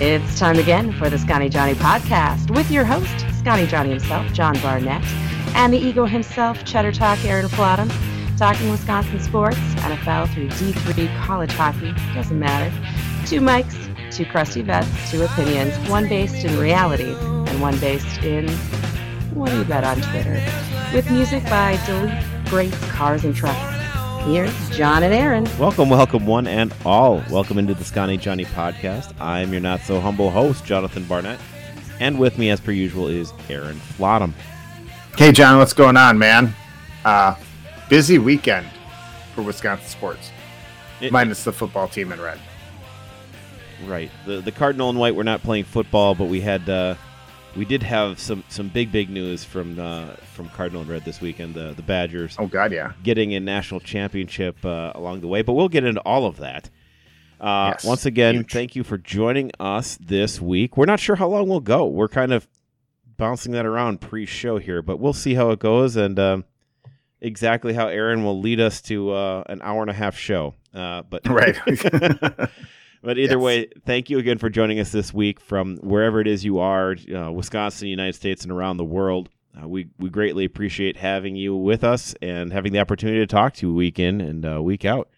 It's time again for the Scotty Johnny podcast with your host, Scotty Johnny himself, John Barnett, and the ego himself, Cheddar Talk, Aaron Flottam, talking Wisconsin sports, NFL through D3 college hockey, doesn't matter. Two mics, two crusty vets, two opinions, one based in reality and one based in what do you bet on Twitter? With music by Delete Greats Cars and Trucks. Here's John and Aaron. Welcome, welcome, one and all. Welcome into the Scotty Johnny podcast. I'm your not so humble host, Jonathan Barnett. And with me, as per usual, is Aaron Flottam. Hey, John, what's going on, man? Uh, busy weekend for Wisconsin sports, It- minus the football team in red. Right. The the Cardinal and White were not playing football, but we had uh, we did have some some big big news from uh, from Cardinal and Red this weekend. The the Badgers Oh, God, yeah. getting a national championship uh, along the way, but we'll get into all of that. Uh, Yes, once again, huge. thank you for joining us this week. We're not sure how long we'll go. We're kind of bouncing that around pre-show here, but we'll see how it goes and um, exactly how Aaron will lead us to uh, an hour and a half show. Uh, but Right. but either Yes. way, thank you again for joining us this week from wherever it is you are, uh, Wisconsin, United States, and around the world. Uh, we we greatly appreciate having you with us and having the opportunity to talk to you week in and uh, week out.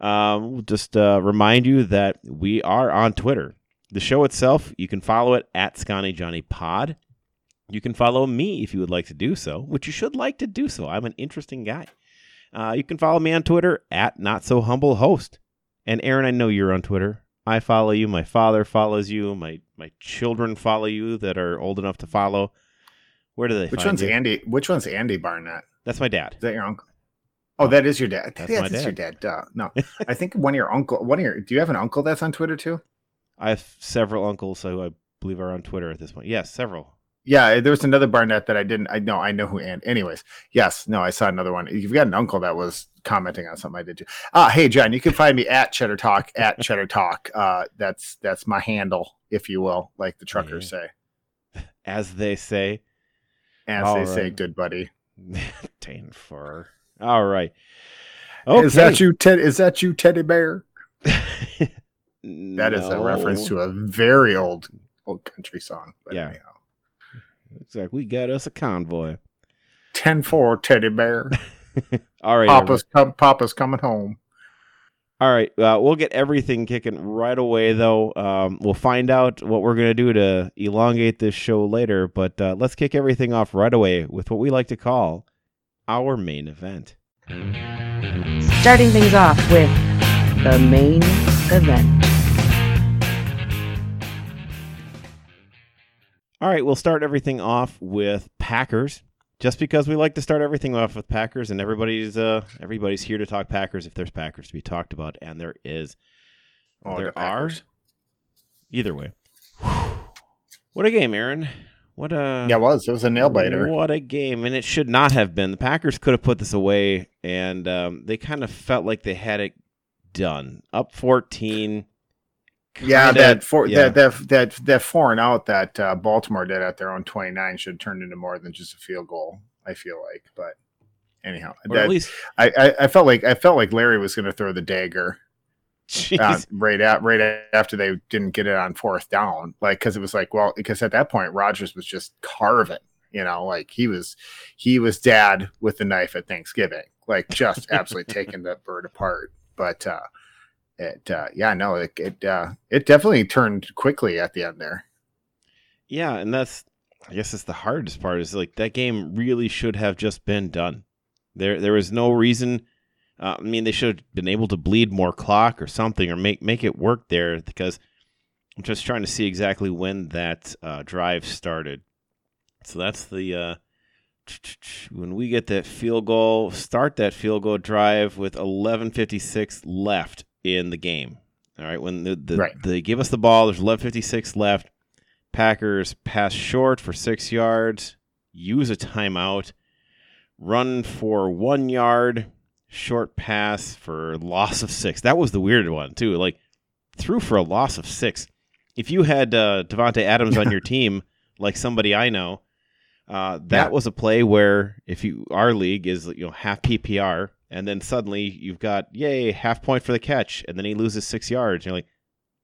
Um, just uh, remind you that we are on Twitter. The show itself, you can follow it at Scotty Johnny Pod. You can follow me if you would like to do so, which you should like to do so. I'm an interesting guy. Uh, you can follow me on Twitter at Not So Humble Host. And Aaron, I know you're on Twitter. I follow you. My father follows you. My my children follow you that are old enough to follow. Where do they? Which one's you? Andy? Which one's Andy Barnett? That's my dad. Is that your uncle? Oh, that is your dad. That's my that's your dad. Duh. No, I think one of your uncle. One of your. Do you have an uncle that's on Twitter too? I have several uncles who I believe are on Twitter at this point. Yes, several. Yeah, there was another Barnett that I didn't. I know. I know who. And anyways, yes. No, I saw another one. You've got an uncle that was commenting on something I did too. Uh, hey, John, you can find me at Cheddar Talk at Cheddar Talk. Uh, that's that's my handle, if you will, like the truckers say, As they say. as All they say, good buddy. Dane fur. All right. Okay. Is that you, Ted? Is that you, Teddy Bear? That is a reference to a very old old country song. But Yeah. anyhow. It's like we got us a convoy. 10 4 Teddy Bear. All right. Papa's com- Papa's coming home. All right, uh, we'll get everything kicking right away, though. Um, we'll find out what we're going to do to elongate this show later, but uh, let's kick everything off right away with what we like to call our main event. Starting things off with the main event. All right, we'll start everything off with Packers, just because we like to start everything off with Packers, and everybody's uh, everybody's here to talk Packers if there's Packers to be talked about, and there is. Oh, there the are. Either way, what a game, Aaron! What a Yeah, it was. It was a nail biter. What a game, and it should not have been. The Packers could have put this away, and um, they kind of felt like they had it done. Up fourteen. Yeah, that four yeah. that that that that four and out that uh, Baltimore did at their own twenty nine should turn into more than just a field goal. I feel like, but anyhow, or that, at least, I, I I felt like I felt like Larry was going to throw the dagger uh, right at right after they didn't get it on fourth down, like because it was like well because at that point Rodgers was just carving, you know, like he was he was dad with the knife at Thanksgiving, like just absolutely taking that bird apart. But uh, it uh, yeah no it it uh, it definitely turned quickly at the end there. Yeah, and that's I guess that's the hardest part is like that game really should have just been done. There there was no reason uh, I mean they should have been able to bleed more clock or something or make make it work there because I'm just trying to see exactly when that uh, drive started. So that's the uh when we get that field goal, start that field goal drive with 11:56 left in the game. All right, when the, the Right. they give us the ball, there's 11:56 left. Packers pass short for six yards, use a timeout, run for one yard, short pass for loss of six. That was the weird one too. Like threw for a loss of six. If you had uh, Davante Adams on your team, like somebody I know, uh, that Yeah. was a play where if you our league is you know half PPR, and then suddenly you've got yay half point for the catch, and then he loses six yards. You're like,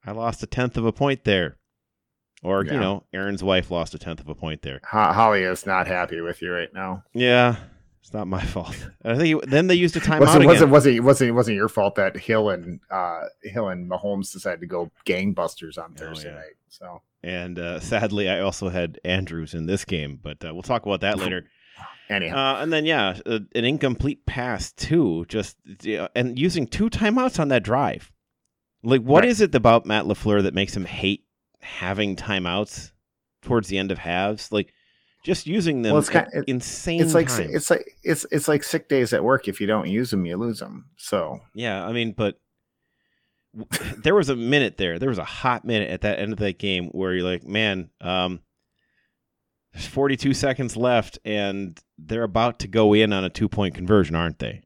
I lost a tenth of a point there. Or, Yeah. you know, Aaron's wife lost a tenth of a point there. Ho- Holly is not happy with you right now. Yeah, it's not my fault. I think he- then they used a timeout Was it, again. was it wasn't wasn't wasn't your fault that Hill and uh, Hill and Mahomes decided to go gangbusters on Thursday Oh, yeah. night. So And uh, sadly, I also had Andrews in this game, but uh, we'll talk about that later. Anyhow, Uh, and then, yeah, uh, an incomplete pass too. Just and using two timeouts on that drive. Like, what is Right. it about Matt Lafleur that makes him hate having timeouts towards the end of halves? Like, just using them Well, it's at kind- it- insane. it's like times. it's like it's it's like sick days at work. If you don't use them, you lose them. So Yeah, I mean, but there was a minute there. There was a hot minute at that end of that game where you're like, man, um, there's 42 seconds left, and they're about to go in on a two point conversion, aren't they?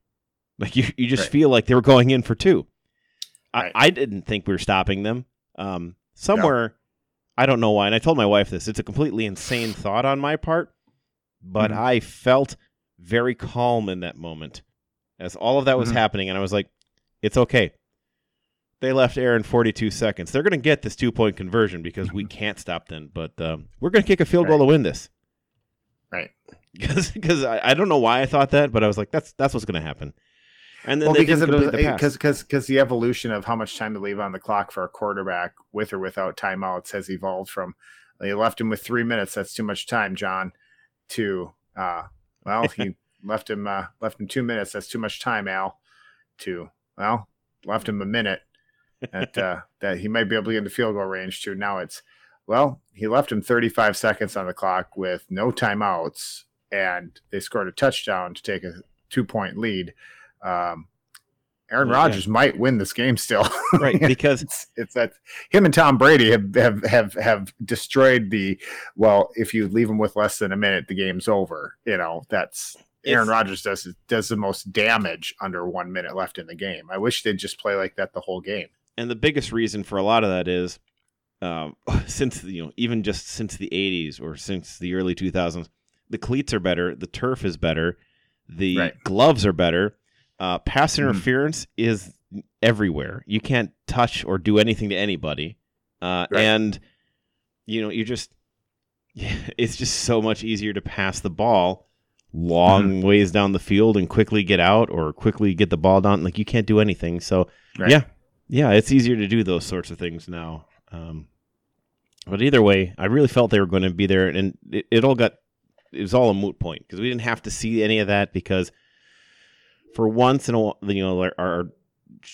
Like you, you just Right. feel like they were going in for two. I, Right. I didn't think we were stopping them. Um, somewhere, I don't know why, and I told my wife this. It's a completely insane thought on my part, but Mhm. I felt very calm in that moment as all of that was Mhm. happening, and I was like, "It's okay." They left Aaron 42 seconds. They're going to get this two point conversion because we can't stop them, but um, we're going to kick a field goal to win this. right. Because because I, I don't know why I thought that, but I was like, that's that's what's going to happen. And then well, they because didn't it the because because because the evolution of how much time to leave on the clock for a quarterback with or without timeouts has evolved from they left him with three minutes. That's too much time, John. To uh, well, he left him uh, left him two minutes. That's too much time, Al. To well, left him a minute. That uh, that he might be able to get into field goal range. too. now it's well, he left him 35 seconds on the clock with no timeouts, and they scored a touchdown to take a two point lead. Um, Aaron Yeah. Rodgers might win this game still. right because it's, it's that him and Tom Brady have, have have have destroyed the well. If you leave him with less than a minute, the game's over. You know that's Aaron Rodgers does does the most damage under one minute left in the game. I wish they'd just play like that the whole game. And the biggest reason for a lot of that is um, since you know even just since the 80s or since the early 2000s the cleats are better the turf is better the Right. gloves are better uh, pass Mhm. interference is everywhere you can't touch or do anything to anybody uh, Right. and you know you just it's just so much easier to pass the ball long Mm-hmm. ways down the field and quickly get out or quickly get the ball down like you can't do anything so Right. yeah yeah, it's easier to do those sorts of things now. Um, but either way, I really felt they were going to be there, and it, it all got it was all a moot point because we didn't have to see any of that because for once in a while, you know, our, our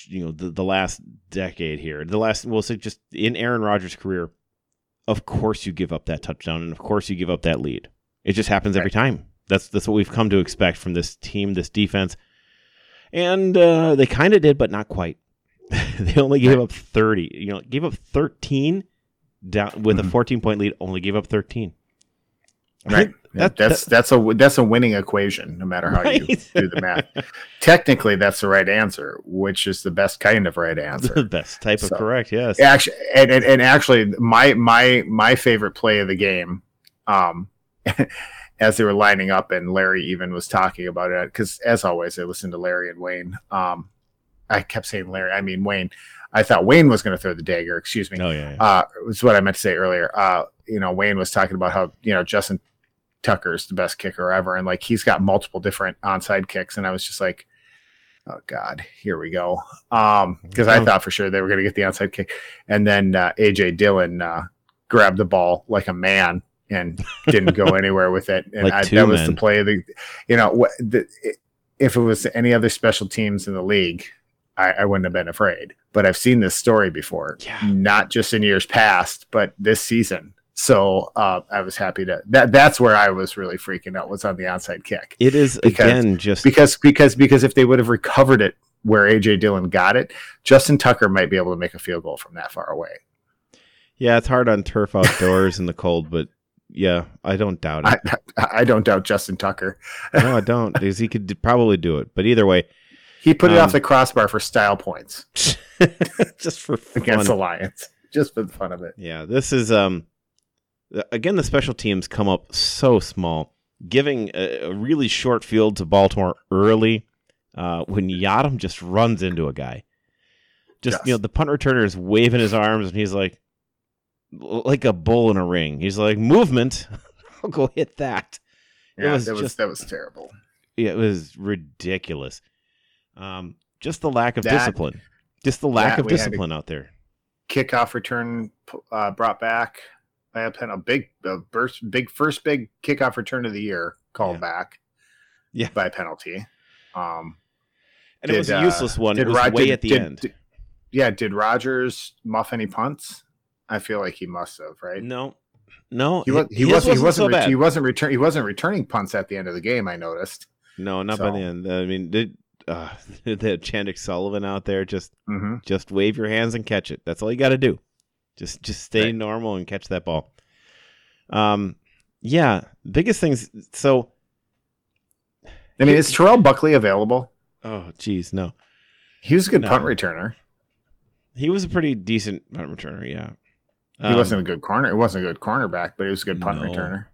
you know the, the last decade here, the last we'll say just in Aaron Rodgers' career, of course you give up that touchdown, and of course you give up that lead. It just happens every time. That's that's what we've come to expect from this team, this defense, and uh, they kind of did, but not quite. they only gave up 30 you know gave up 13 down with a Mhm. 14 point lead only gave up 13 Right. that- that's that's a that's a winning equation, no matter how you do the math. Technically, that's the right answer, which is the best kind of right answer, the best type of correct yes actually, and, and, and actually, my my my favorite play of the game, um, as they were lining up, and Larry even was talking about it because, as always, I listened to Larry and Wayne. Um, I kept saying Larry, I mean Wayne. I thought Wayne was going to throw the dagger. Excuse me. oh yeah, yeah. uh was what I meant to say earlier. Uh, you know, Wayne was talking about how, you know, Justin Tucker's the best kicker ever, and like he's got multiple different onside kicks, and I was just like, Oh God, here we go. Um, because I Oh. thought for sure they were gonna get the onside kick. And then uh, AJ Dillon uh grabbed the ball like a man and didn't go anywhere with it. And Like I, that was the play of the you know, what the if it was any other special teams in the league, I, I wouldn't have been afraid. But I've seen this story before, Yeah. not just in years past, but this season. So uh, I was happy to that. That's where I was really freaking out. Was on the onside kick it is because- again just because because because if they would have recovered it where AJ Dillon got it, Justin Tucker might be able to make a field goal from that far away. yeah it's hard on turf outdoors in the cold but yeah i don't doubt it I, I don't doubt Justin Tucker. no i don't because he could probably do it but either way He put it Um, off the crossbar for style points just for fun. against the Lions, just for the fun of it. Yeah, this is um again the special teams come up so small, giving a, a really short field to Baltimore early uh, when Yadam just runs into a guy. Just Yes. you know, the punt returner is waving his arms, and he's like, like a bull in a ring. He's like, movement. I'll go hit that. It Yeah, was that was just- that was terrible. Yeah, it was ridiculous. Um, just the lack of That- discipline. Just the lack of had discipline out there. Kickoff return uh, brought back I a pen, a big, a burst, big first big kickoff return of the year called Yeah. back. Yeah. by penalty. Um, And it was Did, a uh, useless one. It did was Rod- way did- at the did- end. did- yeah, did Rodgers muff any punts? I feel like he must have, right? no, no, He, was, he his wasn't. He wasn't. bad. he wasn't return. He wasn't returning punts at the end of the game. I noticed. No, not by the end. I mean, did uh, the Chandon Sullivan out there just hmm just wave your hands and catch it. That's all you got to do. Just just stay Right. normal and catch that ball. Um, yeah, biggest things. So, I mean, is Terrell Buckley available? oh, geez, no, He was a good No. punt returner. he was a pretty decent punt returner. Yeah, He Um, wasn't a good corner. He wasn't a good cornerback, but he was a good punt No. returner.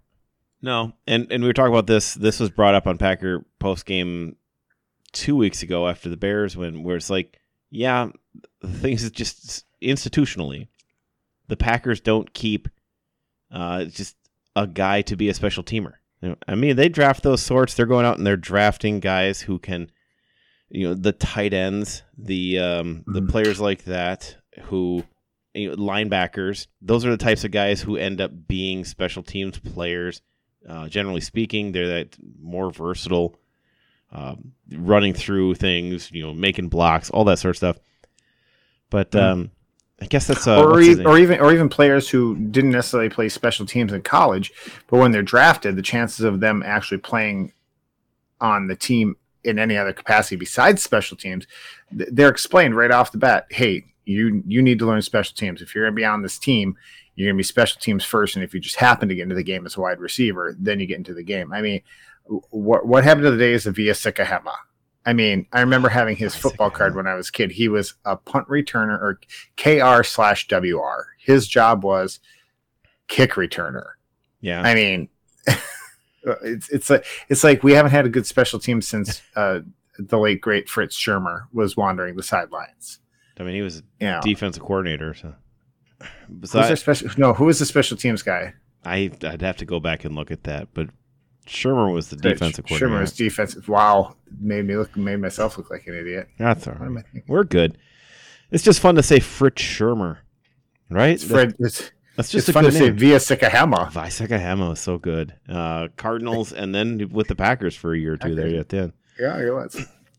No, and and we were talking about this. This was brought up on Packer post game two weeks ago after the Bears win, where it's like, yeah, the things is just institutionally, the Packers don't keep uh, just a guy to be a special teamer. You know, I mean, they draft those sorts. They're going out and they're drafting guys who can, you know, the tight ends, the um, the Mhm. players like that who. You know, linebackers; those are the types of guys who end up being special teams players uh, generally speaking, they're that more versatile, um, running through things, you know, making blocks, all that sort of stuff. But Mhm. um, I guess that's uh, or, e- or even or even players who didn't necessarily play special teams in college, but when they're drafted, the chances of them actually playing on the team in any other capacity besides special teams, th- they're explained right off the bat. Hey, you you need to learn special teams. If you're going to be on this team, you're going to be special teams first, and if you just happen to get into the game as a wide receiver, then you get into the game. I mean, what what happened to the days of Vai Sikahema? I mean, I remember having his football card when I was a kid. He was a punt returner or KR slash WR. His job was kick returner. yeah, I mean, it's it's like it's like we haven't had a good special team since uh, the late great Fritz Shurmur was wandering the sidelines. I mean, he was You know, defensive coordinator, so. who's their special? No, who was the special teams guy? I I'd have to go back and look at that, but Shurmur was the defensive Shurmur coordinator. was defensive. Wow, made me look made myself look like an idiot. That's all right. I? We're good. It's just fun to say Fritz Shurmur, right? It's Fred. It's, That's just fun to good say name. Vai Sikahema. Vai Sikahema is so good. Uh, Cardinals, and then with the Packers for a year or two there at the end. Yeah, you're right.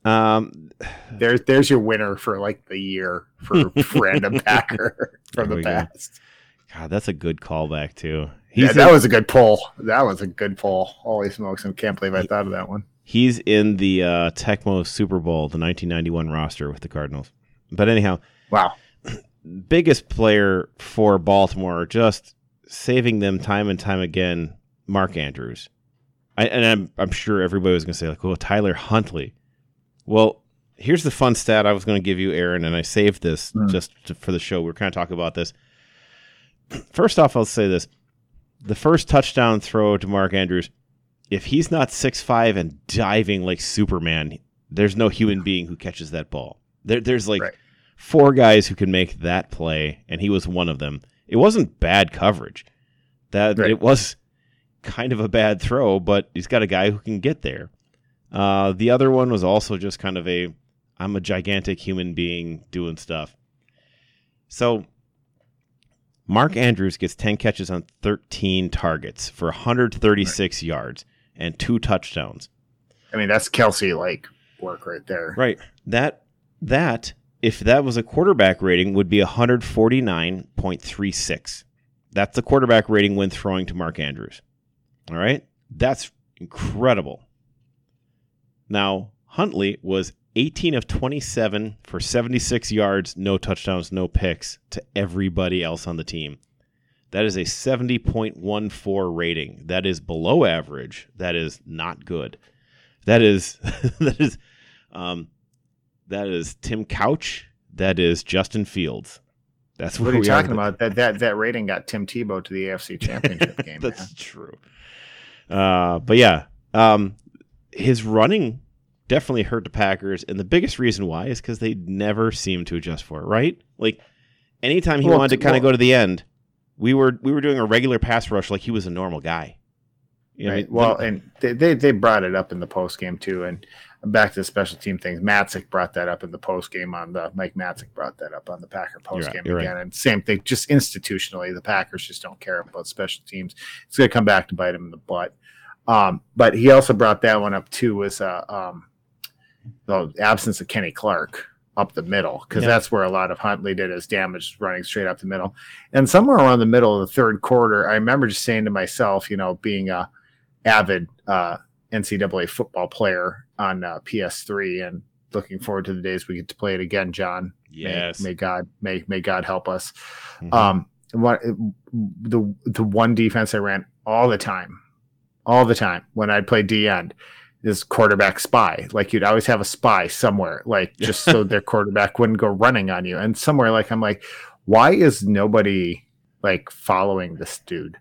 Um, There's there's your winner for like the year for random Packer from the we go. past. God, that's a good callback too. Yeah, He's that in, was a good pull. That was a good pull. Holy smokes! I can't believe I thought of that one. he's in the uh, Tecmo Super Bowl, the 1991 roster with the Cardinals. But anyhow, Wow. biggest player for Baltimore, just saving them time and time again. Mark Andrews, I, and I'm I'm sure everybody was going to say like, "Well, Tyler Huntley." Well, here's the fun stat I was going to give you, Aaron, and I saved this Hmm. just to, for the show. We are kind of talking about this. First off, I'll say this: the first touchdown throw to Mark Andrews, if he's not six five and diving like Superman, there's no human being who catches that ball. There, there's like Right. four guys who can make that play, and he was one of them. It wasn't bad coverage. That Right. it was kind of a bad throw, but he's got a guy who can get there. Uh, the other one was also just kind of a I'm a gigantic human being doing stuff. So Mark Andrews gets 10 catches on 13 targets for 136 yards and two touchdowns. I mean, that's Kelce like work right there. Right. That that if that was a quarterback rating would be 149.36. That's the quarterback rating when throwing to Mark Andrews. All right? That's incredible. Now, Huntley was 18 of 27 for 76 yards, no touchdowns, no picks to everybody else on the team. That is a 70.14 rating. That is below average. That is not good. That is that is um that is Tim Couch. That is Justin Fields. That's What are you talking are. about? That that that rating got Tim Tebow to the AFC Championship game. That's man. true. Uh, but yeah, um, his running definitely hurt the Packers, and the biggest reason why is because they never seemed to adjust for it. Right? Like anytime he Well, wanted to kind well- of go to the end, we were we were doing a regular pass rush like he was a normal guy. You know, right. the- Well, and they, they they brought it up in the post game too, and back to the special team things. Matzik brought that up in the post game on the Mike Matzik brought that up on the Packer post game right. again, and same thing. Just institutionally, the Packers just don't care about special teams. It's going to come back to bite them in the butt. Um, but he also brought that one up too. Was uh, um, the absence of Kenny Clark up the middle because Yeah. that's where a lot of Huntley did his damage running straight up the middle. And somewhere around the middle of the third quarter, I remember just saying to myself, you know, being a avid uh, NCAA football player on uh, PS3 and looking forward to the days we get to play it again, John. May- yes, May, God may may God help us. Mhm. Um, what the the one defense I ran all the time, all the time when I'd play D end is quarterback spy. Like you'd always have a spy somewhere, like just so their quarterback wouldn't go running on you. And somewhere like I'm like, why is nobody like following this dude?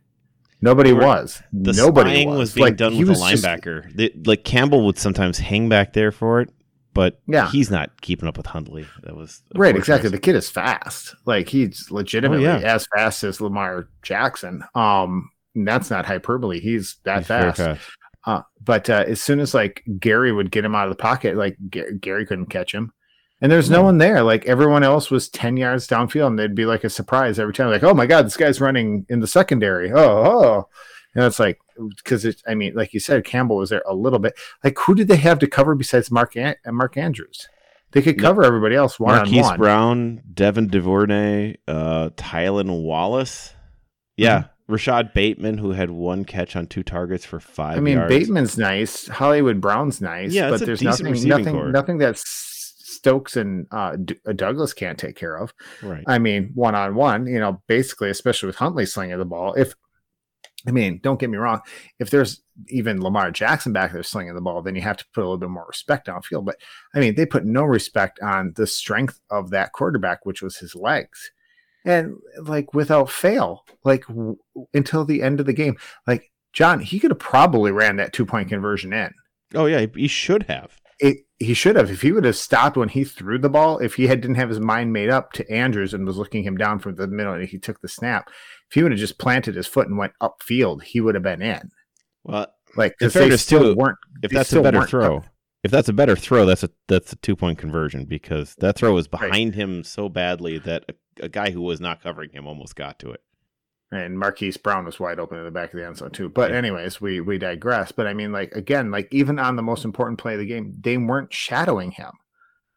Nobody They was. the Nobody spying was, was, being Like, done with a was just- linebacker. Like Campbell would sometimes hang back there for it, but Yeah. he's not keeping up with Huntley. That was Right, exactly. The kid is fast. Like he's legitimately Oh, yeah. as fast as Lamar Jackson. Um, and that's not hyperbole. He's that He's very fast. Uh, but uh, as soon as like Gary would get him out of the pocket, like Ga- Gary couldn't catch him, and there's no No. one there. Like everyone else was ten yards downfield, and they'd be like a surprise every time. Like, oh my god, this guy's running in the secondary. Oh, oh, and it's like because it's. I mean, like you said, Campbell was there a little bit. Like, who did they have to cover besides Mark An- uh, Mark Andrews? They could No. cover everybody else one on Marquise one. Brown, Devin DuVernay, uh, Tylan Wallace. Yeah. Rashod Bateman, who had one catch on two targets for five I mean, yards. Bateman's nice. Hollywood Brown's nice. Yeah, but there's nothing, nothing, core. nothing that Stokes and uh, D- uh, Douglas can't take care of. Right. I mean, one on one, you know, basically, especially with Huntley slinging the ball. If I mean, don't get me wrong, if there's even Lamar Jackson back there slinging the ball, then you have to put a little bit more respect downfield. But I mean, they put no respect on the strength of that quarterback, which was his legs. And like without fail, like w- until the end of the game, like John, he could have probably ran that two point conversion in Oh, yeah. He, should have. it, he should have. If he would have stopped when he threw the ball, if he had didn't have his mind made up to Andrews and was looking him down from the middle and he took the snap, if he would have just planted his foot and went upfield, he would have been in. Well, Like In fairness, still too, weren't. if that's a better throw, up- if that's a better throw, that's a that's a two point conversion because that throw was behind him so badly that a, guy who was not covering him almost got to it. and Marquise Brown was wide open in the back of the end zone too. But Yeah. anyways, we we digress. But I mean, like again, like even on the most important play of the game, they weren't shadowing him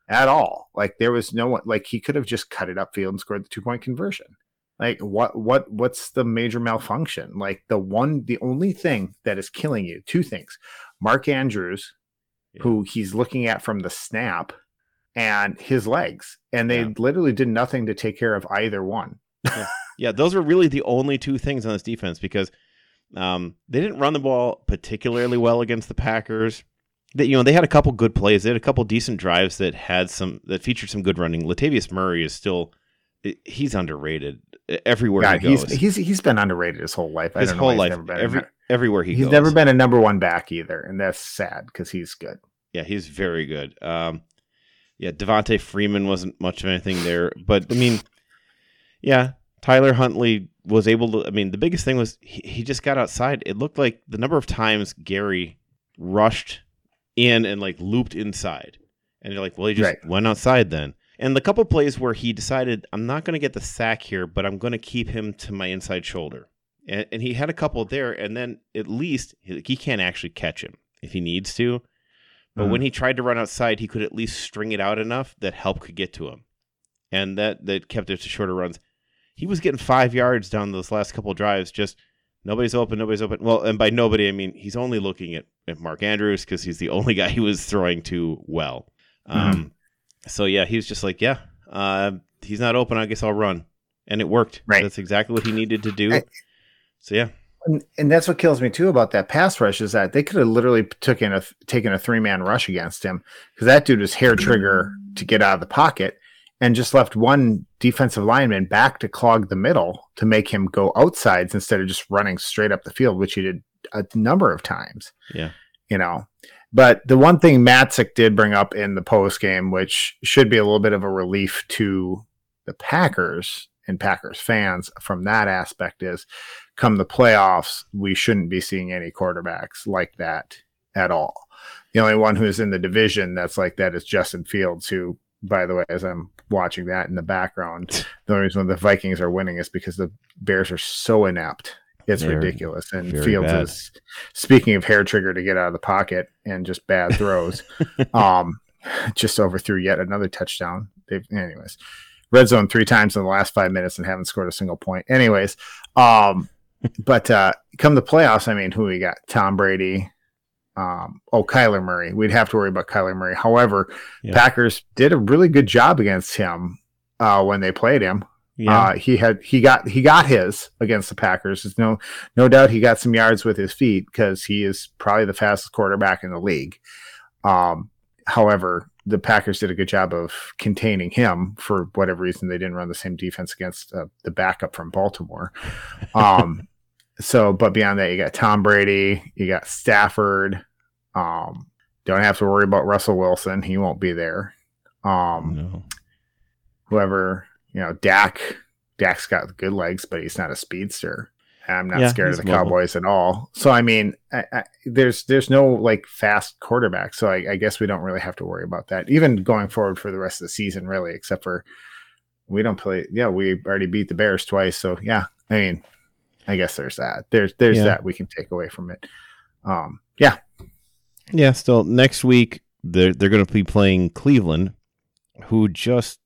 at all. Like there was no one. Like he could have just cut it upfield and scored the two point conversion. Like what what what's the major malfunction? Like the one, the only thing that is killing you. Two things: Mark Andrews, Yeah. who he's looking at from the snap, and his legs, and they Yeah. literally did nothing to take care of either one. Yeah, those were really the only two things on this defense because um, they didn't run the ball particularly well against the Packers. They, you know, they had a couple good plays. They had a couple decent drives that had some that featured some good running. Latavius Murray is still he's underrated everywhere God, he goes. he's he's he's been underrated his whole life. I his don't whole life, never been a every nu- everywhere he he's goes. never been a number one back either, and that's sad because he's good. Yeah, he's very good. Um, yeah, Devonta Freeman wasn't much of anything there, but I mean, yeah, Tyler Huntley was able to. I mean, the biggest thing was he, he just got outside. It looked like the number of times Gary rushed in and like looped inside, and you're like, well, he just Right. went outside then. And the couple plays where he decided, I'm not going to get the sack here, but I'm going to keep him to my inside shoulder. And, and he had a couple there, and then at least he, he can't actually catch him if he needs to. But Mhm. when he tried to run outside, he could at least string it out enough that help could get to him, and that that kept it to shorter runs. He was getting five yards down those last couple drives. Just nobody's open, nobody's open. Well, and by nobody, I mean he's only looking at, at Mark Andrews because he's the only guy he was throwing to well. Um, so yeah, he was just like, yeah, uh, he's not open. I guess I'll run, and it worked. Right. That's exactly what he needed to do. I- so yeah, And, and that's what kills me too about that pass rush is that they could have literally taken a taken a three man rush against him because that dude was hair trigger to get out of the pocket and just left one defensive lineman back to clog the middle to make him go outsides instead of just running straight up the field, which he did a number of times. Yeah. You know, But the one thing Matzek did bring up in the post game, which should be a little bit of a relief to the Packers and Packers fans from that aspect, is come the playoffs, we shouldn't be seeing any quarterbacks like that at all. The only one who's in the division that's like that is Justin Fields, who, by the way, as I'm watching that in the background, the only reason the Vikings are winning is because the Bears are so inept. It's They're ridiculous. And Fields bad. is speaking of hair trigger to get out of the pocket and just bad throws. um, just overthrew yet another touchdown. They've, anyways, red zone three times in the last five minutes and haven't scored a single point. Anyways, um, but uh, come the playoffs, I mean, who we got? Tom Brady. Um, oh, Kyler Murray. We'd have to worry about Kyler Murray. However, Yeah. Packers did a really good job against him uh, when they played him. Yeah. Uh, he had he got he got his against the Packers. There's no no doubt he got some yards with his feet because he is probably the fastest quarterback in the league. Um, however, the Packers did a good job of containing him for whatever reason. They didn't run the same defense against uh, the backup from Baltimore. Um, so, but beyond that, you got Tom Brady, you got Stafford. Um, don't have to worry about Russell Wilson; he won't be there. Um, no. whoever you know, Dak. Dak's got good legs, but he's not a speedster. I'm not Yeah, scared of the mobile. Cowboys at all. So I mean, I, I, there's there's no like fast quarterback. So I, I guess we don't really have to worry about that, even going forward for the rest of the season, really. Except for we don't play. Yeah, we already beat the Bears twice. So yeah, I mean, I guess there's that. There's there's Yeah. that we can take away from it. Um, yeah, Yeah, still next week they're they're going to be playing Cleveland, who just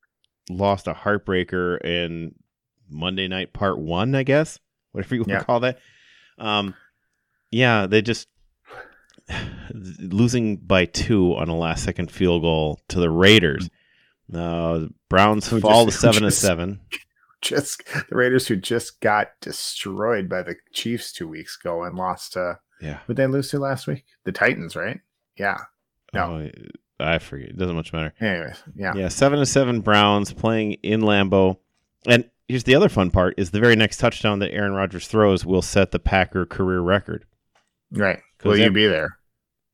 lost a heartbreaker in Monday Night Part One, I guess, whatever you want Yeah. to call that. Um, yeah, they just losing by two on a last second field goal to the Raiders. Uh, Browns Who fall just- to seven just- to seven. just the Raiders who just got destroyed by the Chiefs two weeks ago and lost to Yeah, Who they lose to last week? The Titans, right? Yeah. No. Oh, I forget. It doesn't much matter. Anyways, yeah. Yeah, seven to seven Browns playing in Lambeau. And here's the other fun part: is the very next touchdown that Aaron Rodgers throws will set the Packer career record. Right. Will you be there?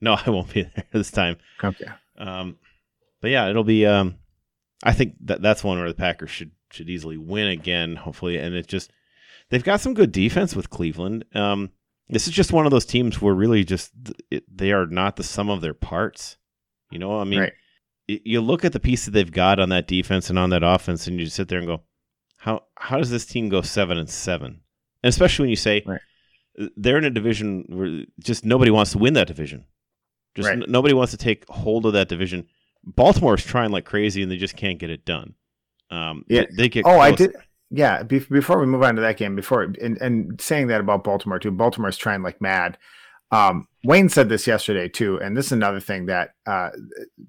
No, I won't be there this time. Okay. Um, but yeah, it'll be. Um, I think that that's one where the Packers should should easily win again, hopefully. And it just they've got some good defense with Cleveland. Um, this is just one of those teams where really just it, they are not the sum of their parts. You know, I mean, Right. you look at the pieces that they've got on that defense and on that offense, and you sit there and go, how how does this team go seven and seven? And especially when you say Right. they're in a division where just nobody wants to win that division. Just Right. n- nobody wants to take hold of that division. Baltimore's trying like crazy, and they just can't get it done. Um, Yeah. they, they get. Oh, I did. Yeah. Be- before we move on to that game, before and, and saying that about Baltimore too, Baltimore's trying like mad. Um, Wayne said this yesterday too, and this is another thing that uh,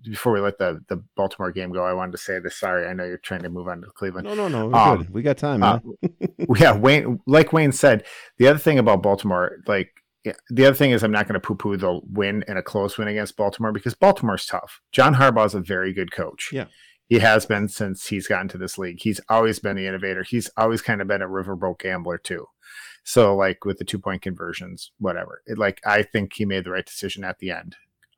before we let the the Baltimore game go, I wanted to say this. Sorry, I know you're trying to move on to Cleveland. No, no, no. We're Um, good. We got time, uh, yeah, Wayne, like Wayne said, the other thing about Baltimore, like yeah, the other thing is, I'm not going to poo-poo the win and a close win against Baltimore because Baltimore's tough. John Harbaugh is a very good coach. Yeah. he has been since he's gotten to this league. He's always been the innovator. He's always kind of been a riverboat gambler too. So, like with the two-point conversions, whatever. It, like I think he made the right decision at the end.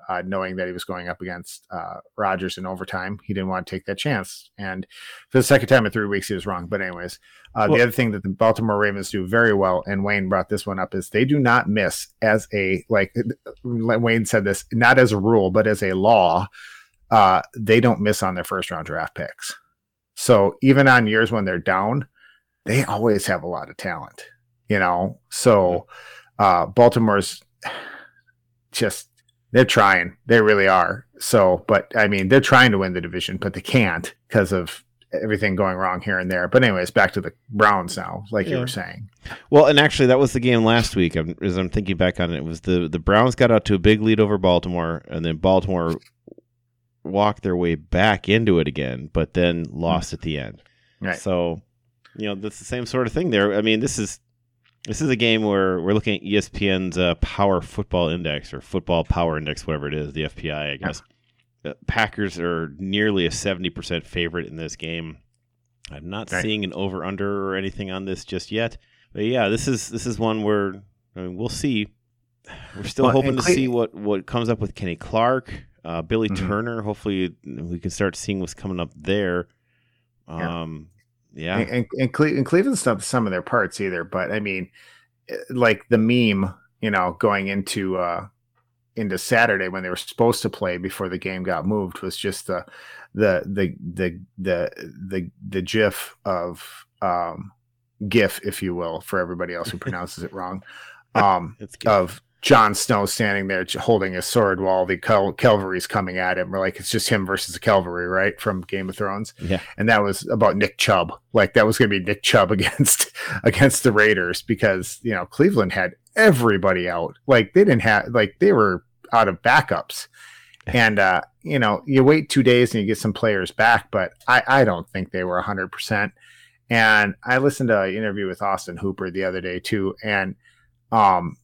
Uh, knowing that he was going up against uh, Rodgers in overtime, he didn't want to take that chance. And for the second time in three weeks, he was wrong. But anyways, uh, Well- the other thing that the Baltimore Ravens do very well, and Wayne brought this one up, is they do not miss as a like Wayne said this, not as a rule, but as a law. Uh, they don't miss on their first round draft picks. So even on years when they're down, they always have a lot of talent, you know. So uh, Baltimore's just they're trying, they really are. So, but I mean, they're trying to win the division, but they can't because of everything going wrong here and there. But anyways, back to the Browns now, like you were saying. Well, and actually, that was the game last week. I'm, as I'm thinking back on it, it was the the Browns got out to a big lead over Baltimore, and then Baltimore walked their way back into it again, but then lost at the end. Right. So, you know, that's the same sort of thing there. I mean, this is this is a game where we're looking at ESPN's uh, Power Football Index or Football Power Index, whatever it is, the FPI, I guess. Uh, Packers are nearly a seventy percent favorite in this game. I'm not Right. seeing an over under or anything on this just yet. But yeah, this is this is one where I mean, we'll see. we're still Well, hoping to see what what comes up with Kenny Clark, uh, Billy Mhm. Turner. Hopefully, we can start seeing what's coming up there. Um, yeah, And, and, and, Cle- and Cleveland's not the sum of their parts either. But I mean, eh, like the meme, you know, going into uh into Saturday when they were supposed to play before the game got moved was just the the the the the the the gif of um gif, if you will, for everybody else who pronounces it wrong. Um it's of Jon Snow standing there holding his sword while the Cal- cavalry's coming at him. We're like, it's just him versus the cavalry, right? From Game of Thrones. yeah, And that was about Nick Chubb. Like that was going to be Nick Chubb against against the Raiders because you know Cleveland had everybody out. Like they didn't have like they were out of backups. And uh, you know, you wait two days and you get some players back, but I, I don't think they were hundred percent. And I listened to an interview with Austin Hooper the other day too, and um,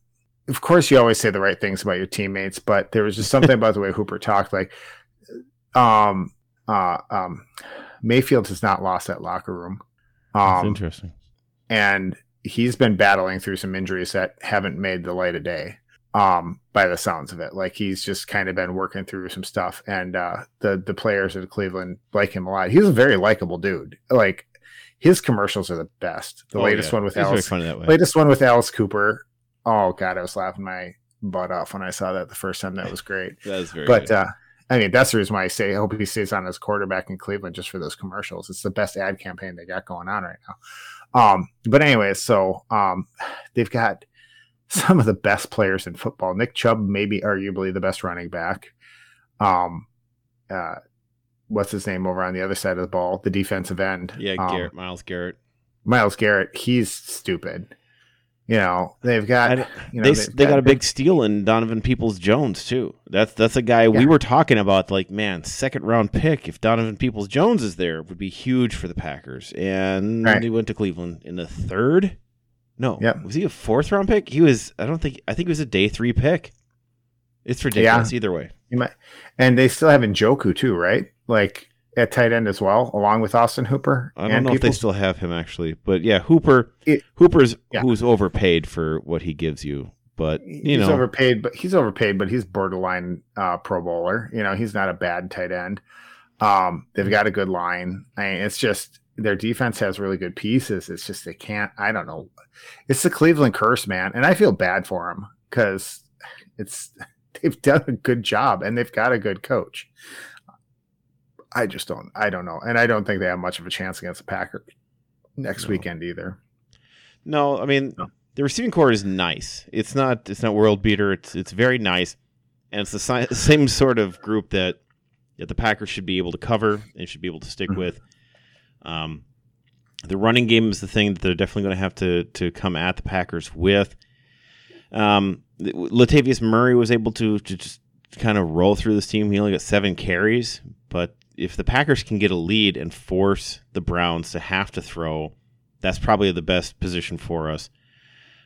of course you always say the right things about your teammates, but there was just something about the way Hooper talked, like um uh um Mayfield has not lost that locker room. that's Um interesting. and he's been battling through some injuries that haven't made the light of day um by the sounds of it like he's just kind of been working through some stuff and uh the the players at cleveland like him a lot he's a very likable dude like his commercials are the best the Oh, latest yeah. one with He's alice funny that way. latest one with alice cooper oh god i was laughing my butt off when i saw that the first time that was great That is very but uh I mean, that's the reason why I say I hope he stays on as quarterback in Cleveland just for those commercials. It's the best ad campaign they got going on right now. Um, but anyway, so um, they've got some of the best players in football. Nick Chubb, maybe arguably the best running back. Um, uh, what's his name over on the other side of the ball? The defensive end. yeah, um, Garrett, Myles Garrett. Myles Garrett. He's stupid. You know, they've got. I- you know, they they got a big steal in Donovan Peoples Jones too. That's that's a guy we were talking about. Like, man, second round pick if Donovan Peoples Jones is there would be huge for the Packers. And Right. he went to Cleveland in the third. No, Yep. was he a fourth round pick? He was. I don't think. I think he was a day three pick. It's ridiculous either way. You might, and they still have Njoku too, right? Like at tight end as well, along with Austin Hooper. I don't know if they still have him actually, but yeah, Hooper. It- Hooper's yeah. who's overpaid for what he gives you, but you he's know, overpaid, but he's overpaid, but he's borderline uh, Pro Bowler. You know, he's not a bad tight end. Um, they've got a good line. I mean, it's just their defense has really good pieces. It's just they can't. I don't know. It's the Cleveland curse, man, and I feel bad for them because it's they've done a good job and they've got a good coach. I just don't. I don't know, and I don't think they have much of a chance against the Packers next No. weekend either. No, I mean No. the receiving core is nice. It's not it's not world beater. It's it's very nice, and it's the si- same sort of group that that the Packers should be able to cover and should be able to stick Mhm. with. Um, the running game is the thing that they're definitely going to have to to come at the Packers with. Um, Latavius Murray was able to, to just kind of roll through this team. He only got seven carries, but if the Packers can get a lead and force the Browns to have to throw, that's probably the best position for us.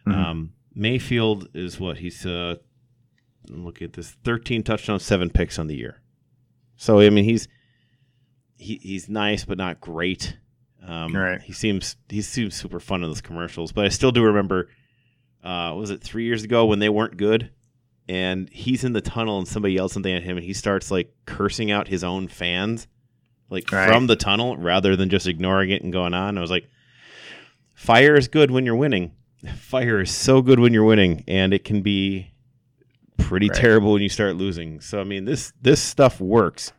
Mhm. Um, Mayfield is what he's uh, look at this: thirteen touchdowns, seven picks on the year. So I mean, he's he, he's nice, but not great. Um, Right. He seems he seems super fun in those commercials, but I still do remember. Uh, was it three years ago when they weren't good, and he's in the tunnel and somebody yells something at him, and he starts like cursing out his own fans, like Right. from the tunnel rather than just ignoring it and going on. I was like, fire is good when you're winning. Fire is so good when you're winning, and it can be pretty Right. terrible when you start losing. So I mean, this this stuff works.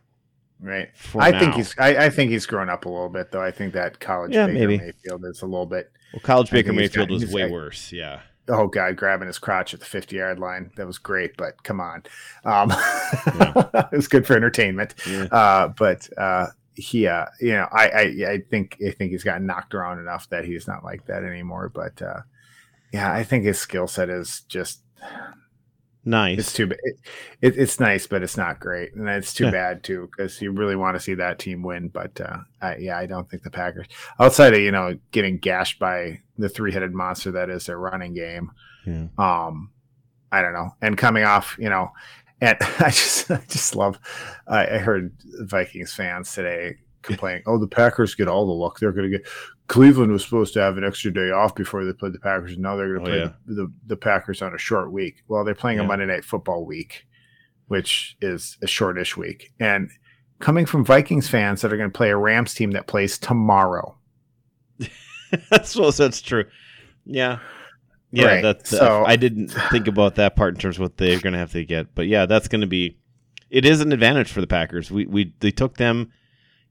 Right. For I think he's. I, I think he's grown up a little bit, though. I think that college Yeah, Baker maybe. Mayfield is a little bit. well, college I Baker Mayfield got- was way got- worse. Yeah, Oh God, grabbing his crotch at the fifty-yard line. That was great, but come on, um, it was good for entertainment. yeah. Uh, but uh, he, uh, you know, I, I, I think, I think he's gotten knocked around enough that he's not like that anymore. But uh, yeah, I think his skill set is just nice. it's too bad. It, it, it's nice, but it's not great, and it's too Yeah. bad too because you really want to see that team win. But uh, I, yeah, I don't think the Packers, outside of you know getting gashed by the three-headed monster that is their running game, Yeah. um, I don't know. And coming off, you know, and I just, I just love. I, I heard Vikings fans today complaining, "Oh, the Packers get all the luck. They're going to get." Cleveland was supposed to have an extra day off before they played the Packers. And Now they're going to Oh, play yeah. the, the, the Packers on a short week. Well, they're playing Yeah. a Monday Night Football week, which is a shortish week. And coming from Vikings fans that are going to play a Rams team that plays tomorrow. that's well, that's true. Yeah, yeah. Right, That's so- uh, I didn't think about that part in terms of what they're going to have to get, but yeah, that's going to be. It is an advantage for the Packers. We we they took them,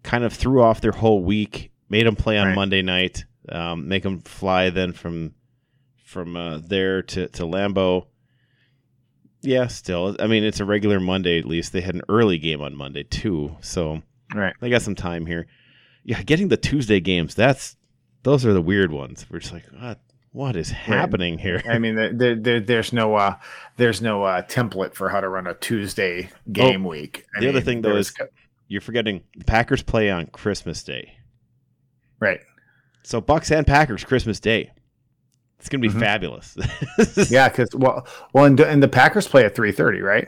kind of threw off their whole week, made them play on Right. Monday night, um, make them fly then from from uh, there to to Lambeau. Yeah, still, I mean, it's a regular Monday. At least they had an early game on Monday too, so Right. they got some time here. Yeah, getting the Tuesday games, that's those are the weird ones. We're just like, what, what is happening here? I mean, there, there, there, there's no, uh, there's no uh, template for how to run a Tuesday game week. I Oh, the other thing, though, is- You're forgetting the Packers play on Christmas Day. right. So Bucks and Packers Christmas Day. It's gonna be Mhm. fabulous. Yeah, because well, well, and, and the Packers play at three thirty, right?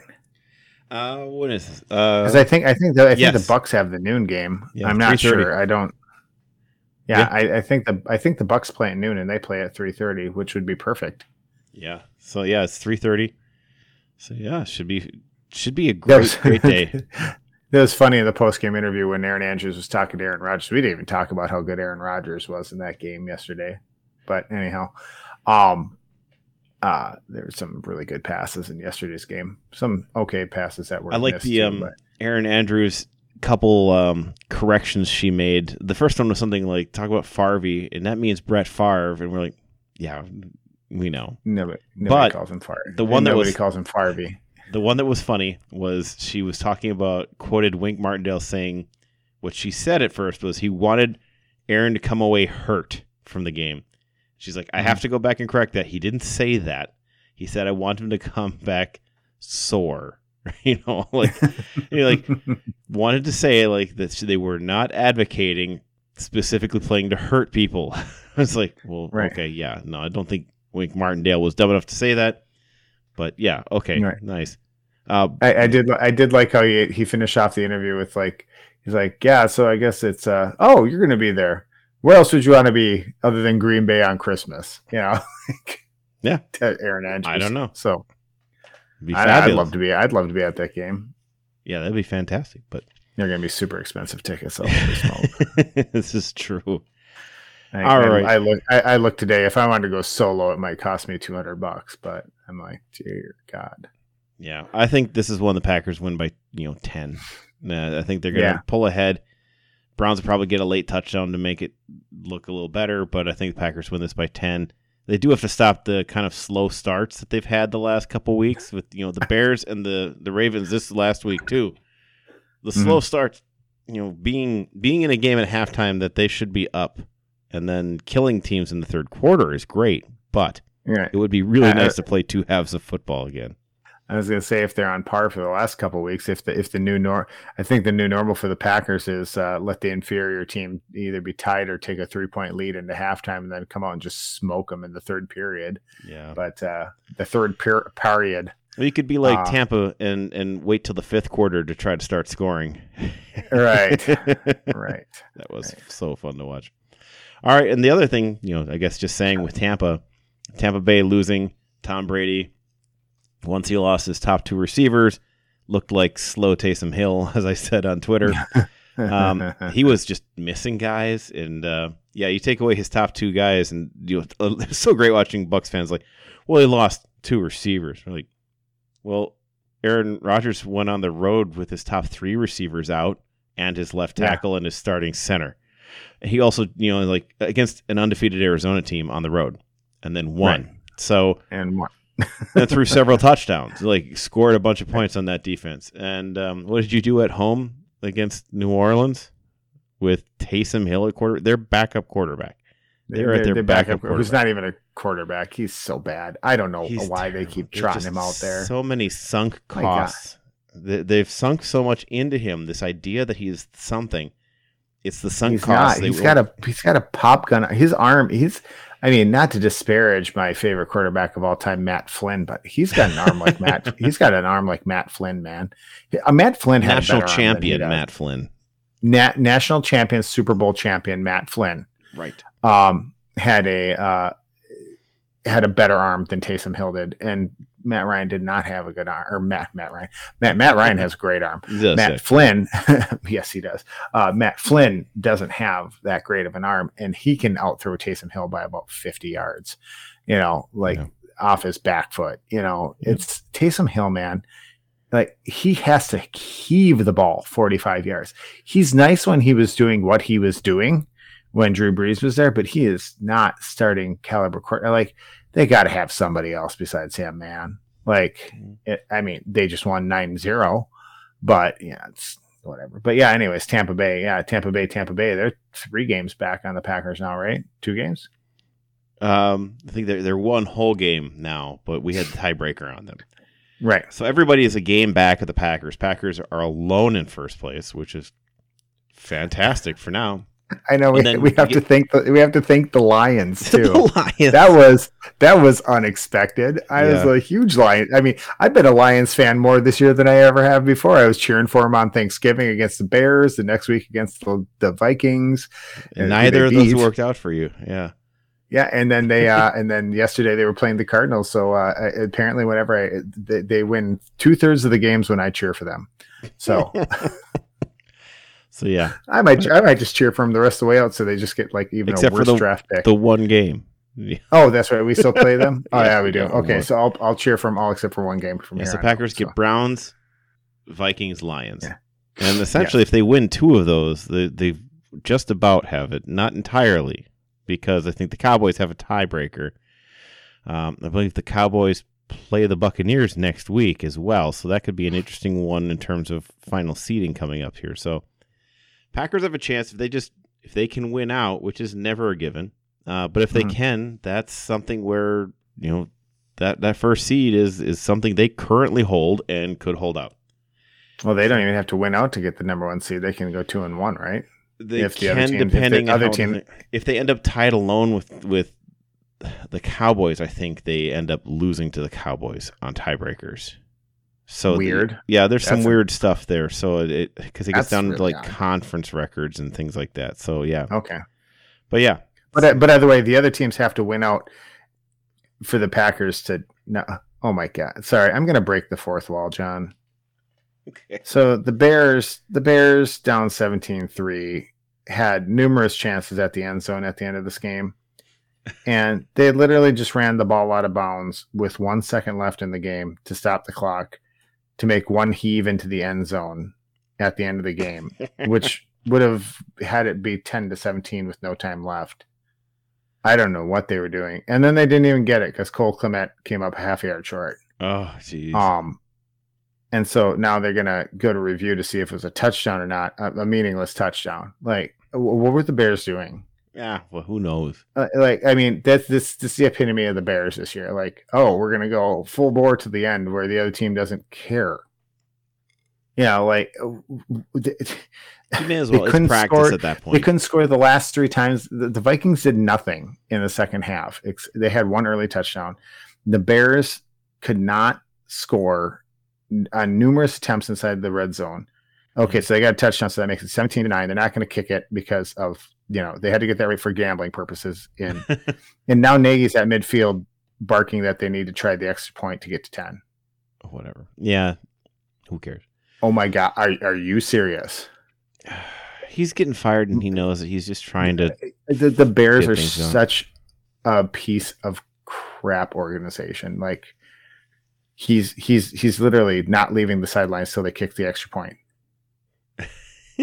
Uh, what is? Because Uh, I think I think the, I think yes. the Bucks have the noon game. Yeah, I'm not sure. I don't. Yeah, Yeah. I, I think the I think the Bucks play at noon and they play at three thirty, which would be perfect. yeah. So yeah, it's three thirty. So yeah, should be should be a great was- great day. That was funny in the post game interview when Erin Andrews was talking to Aaron Rodgers. We didn't even talk about how good Aaron Rodgers was in that game yesterday. But anyhow, um, uh, there were some really good passes in yesterday's game. Some okay passes that were. I like the too, um, but- Erin Andrews couple um, corrections she made. The first one was something like talk about Farvey, and that means Brett Favre, and we're like, yeah, we know. Nobody, But nobody calls him Far. the one that nobody was- calls him Farby. The one that was funny was she was talking about quoted Wink Martindale saying what she said at first was he wanted Aaron to come away hurt from the game. She's like, I have mm-hmm. to go back and correct that. He didn't say that. He said I want him to come back sore. you know, like you know, like wanted to say like that they were not advocating specifically playing to hurt people. I was like, well, Right. okay, yeah, no, I don't think Wink Martindale was dumb enough to say that, but yeah, okay, Right. nice. Uh, I, I did. I did like how he he finished off the interview with like he's like, yeah. So I guess it's uh oh, you're gonna be there. Where else would you want to be other than Green Bay on Christmas? You know, Yeah. Erin Andrews. I don't know. So I, I'd love to be. I'd love to be at that game. yeah, that'd be fantastic. But They're gonna be super expensive tickets. So this is true. I, All I, right. I look. I, I look today. If I wanted to go solo, it might cost me two hundred bucks. But I'm like, dear God. Yeah, I think this is one the Packers win by you know ten. Uh, I think they're going to Yeah. pull ahead. Browns will probably get a late touchdown to make it look a little better, but I think the Packers win this by ten. They do have to stop the kind of slow starts that they've had the last couple weeks with you know the Bears and the the Ravens this last week too. The Mm-hmm. slow starts, you know, being being in a game at halftime that they should be up, and then killing teams in the third quarter is great, but Yeah. it would be really Uh, nice to play two halves of football again. I was gonna say if they're on par for the last couple of weeks, if the if the new nor I think the new normal for the Packers is uh, let the inferior team either be tied or take a three point lead into halftime and then come out and just smoke them in the third period. Yeah. But uh, the third per- period, Well, you could be like Uh, Tampa and and wait till the fifth quarter to try to start scoring. Right. right? that was Right. so fun to watch. All right, and the other thing, you know, I guess just saying with Tampa, Tampa Bay losing Tom Brady. Once he lost his top two receivers, looked like slow Taysom Hill, as I said on Twitter. um, he was just missing guys, and uh, yeah, you take away his top two guys, and you know, it was so great watching Bucks fans like, well, he lost two receivers. We're like, well, Aaron Rodgers went on the road with his top three receivers out and his left Yeah. tackle and his starting center. He also, you know, like against an undefeated Arizona team on the road, and then won. Right. So and what? and threw several touchdowns. Like scored a bunch of points on that defense. And um, what did you do at home against New Orleans with Taysom Hill at quarter? Their backup quarterback. They're at their backup Who's not even a quarterback. He's so bad. I don't know He's why they keep trotting him out there. So many sunk costs. They, they've sunk so much into him. This idea that he's something. It's the sunk he's costs. not. He's will- got a he's got a pop gun. His arm. He's. I mean, not to disparage my favorite quarterback of all time, Matt Flynn, but he's got an arm like Matt. He's got an arm like Matt Flynn, man. Uh, Matt Flynn had a national arm than he champion. Matt Flynn. na- national champion, Super Bowl champion Matt Flynn Right. um, had a uh, had a better arm than Taysom Hill did, and Matt Ryan did not have a good arm. Or Matt Matt Ryan Matt Matt Ryan has a great arm. Matt say. Flynn, yes, he does. Uh, Matt Flynn doesn't have that great of an arm, and he can outthrow Taysom Hill by about fifty yards. You know, like Yeah. off his back foot. You know, Yeah. it's Taysom Hill, man. Like he has to heave the ball forty-five yards. He's nice when he was doing what he was doing when Drew Brees was there, but he is not starting caliber court. Like they got to have somebody else besides him, man. Like, it, I mean, they just won 9-0, but yeah, it's whatever. But yeah, anyways, Tampa Bay, yeah, Tampa Bay, Tampa Bay. They're three games back on the Packers now, right? Two games. Um, I think they're they're one whole game now, but we had the tiebreaker on them. Right. So everybody is a game back of the Packers. Packers are alone in first place, which is fantastic for now. I know we, we have to thank the we have to thank the Lions too. the Lions. that was that was unexpected. I was a huge Lion. I mean, I've been a Lions fan more this year than I ever have before. I was cheering for them on Thanksgiving against the Bears, the next week against the, the Vikings. And neither of those worked out for you. Yeah. Yeah, and then they uh and then yesterday they were playing the Cardinals. So uh apparently, whenever I they, they win two thirds of the games when I cheer for them. So So yeah, I might I might just cheer for them the rest of the way out, so they just get like even Except a for worse the- draft pick. the one game. Yeah. oh, that's right. We still play them. Oh Yeah, yeah, we do. Okay, so I'll I'll cheer for them all except for one game from Yeah, here. so Packers out, get so. Browns, Vikings, Lions. Yeah. And essentially, if they win two of those, they, they just about have it. Not entirely, because I think the Cowboys have a tiebreaker. Um, I believe the Cowboys play the Buccaneers next week as well, so that could be an interesting one in terms of final seeding coming up here. So Packers have a chance if they just if they can win out, which is never a given. Uh, but if they Mhm. can, that's something where you know that that first seed is is something they currently hold and could hold out. Well, they don't even have to win out to get the number one seed. They can go two and one, right? They If the other can, team- if the depending on other team- they- if they end up tied alone with with the Cowboys, I think they end up losing to the Cowboys on tiebreakers. So the- Weird. yeah, there's some That's a- weird stuff there. So it because it, gets That's down to like odd. conference records and things like that. So yeah, Okay. but yeah, But uh, but either way, the other teams have to win out for the Packers to no. Oh my God! Sorry, I'm to break the fourth wall, John. okay. So the Bears, the Bears down 17-3 had numerous chances at the end zone at the end of this game. And they literally just ran the ball out of bounds with one second left in the game to stop the clock to make one heave into the end zone at the end of the game, which would have had it be 10 to 17 with no time left. I don't know what they were doing. And then they didn't even get it because Cole Kmet came up half yard short. oh jeez, Um, and so now they're gonna go to review to see if it was a touchdown or not, a, a meaningless touchdown. Like, wh- what were the Bears doing? Yeah. Well, who knows? Uh, like, I mean, that's this this is the epitome of the Bears this year. Like, oh, we're gonna go full bore to the end where the other team doesn't care. You know, like uh, You may as They well. It's couldn't practice score- at that point. they couldn't score the last three times. The, the Vikings did nothing in the second half. Ex- They had one early touchdown. The Bears could not score on numerous attempts inside the red zone. Okay, so they got a touchdown, so that makes it 17 to 9. They're not going to kick it because of, you know, they had to get that right for gambling purposes. In and now Nagy's at midfield barking that they need to try the extra point to get to 10. Whatever. Yeah. Who cares? Oh my god, are are you serious? He's getting fired, and he mm. knows that he's just trying to. the, the Bears are going. such a piece of crap organization. Like he's he's he's literally not leaving the sidelines till they kick the extra point.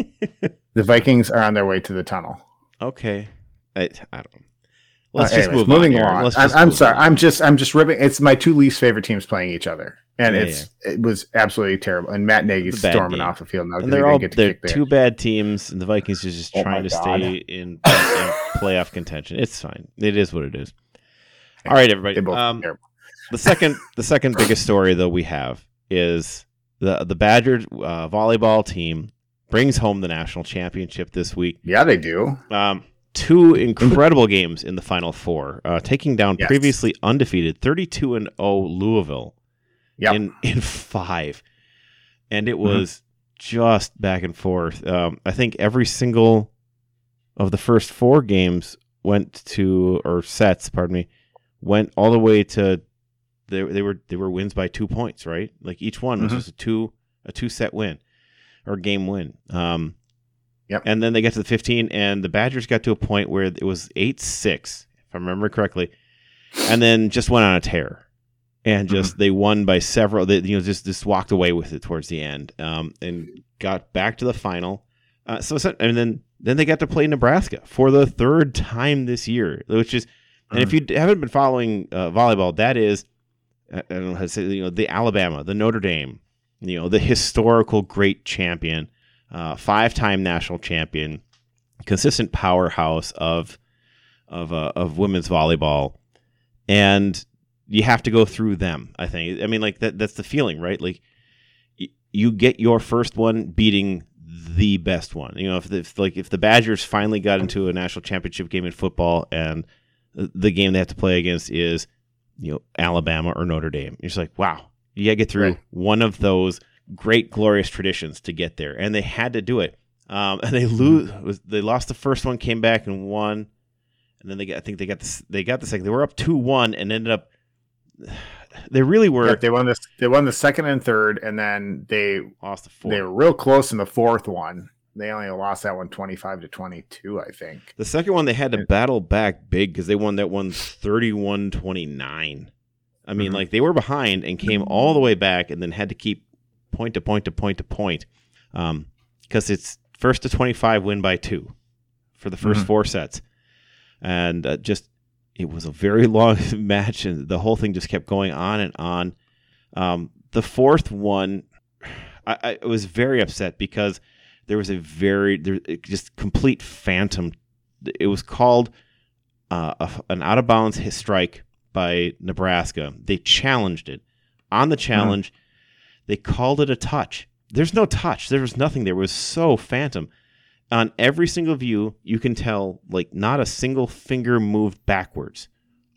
The Vikings are on their way to the tunnel. okay. I, I don't. Let's Uh, just anyways, move moving here. along. I'm, I'm sorry. on. I'm just I'm just ripping. It's my two least favorite teams playing each other, and Yeah, it's it was absolutely terrible. And Matt Nagy's storming game. off the field now. and they're didn't all get to they're two bad teams, and the Vikings are just Oh trying to God. stay in, in playoff contention. It's fine. It is what it is. All right, everybody. Um, the second the second biggest story though we have is the the Badger uh, volleyball team brings home the national championship this week. Yeah, they do. Um, two incredible games in the final four, uh, taking down Yes. previously undefeated 32 and 0 Louisville Yep. in in five, and Mm-hmm. it was just back and forth. Um, I think every single of the first four games went to or sets, pardon me, went all the way to they, they were they were wins by two points, right? Like each one was Mhm. just a two a two set win or game win. Um, Yep. And then they got to the 15, and the Badgers got to a point where it was 8 6, if I remember correctly, and then just went on a tear. And just they won by several. They you know just just walked away with it towards the end, um, and got back to the final. Uh, so so- and then then they got to play Nebraska for the third time this year, which is and if you haven't been following uh, volleyball, that is, I I don't know how to say, you know, the Alabama, the Notre Dame, you know, the historical great champion, uh, five-time national champion, consistent powerhouse of of uh, of women's volleyball, and you have to go through them. I think. I mean, like that. That's the feeling, right? Like y- you get your first one beating the best one. You know, if, the, if like if the Badgers finally got into a national championship game in football and the game they have to play against is you know Alabama or Notre Dame. You're just like, wow, you got to get through Right. one of those great glorious traditions to get there, and they had to do it. Um, and they lose. Was, they lost the first one, came back and won, and then they got. I think they got this. They got the second. They were up two one and ended up. They really were Yeah, they won this. They won the second and third, and then they lost the four. they were real close in the fourth one. They only lost that one 25 to 22, I think. The second one they had to Yeah. battle back big because they won that one 31-29. I mean, Mhm. like they were behind and came all the way back and then had to keep point to point to point to point. Um, because it's first to 25 win by two for the 1st Mhm. four sets. And uh, just it was a very long match and the whole thing just kept going on and on. Um, the fourth one I, I was very upset because there was a very there just complete phantom. It was called uh, a, an out of bounds hit strike by Nebraska. They challenged it on the challenge. They called it a touch. There's no touch. There was nothing there. It was so phantom. On every single view, you can tell like not a single finger moved backwards.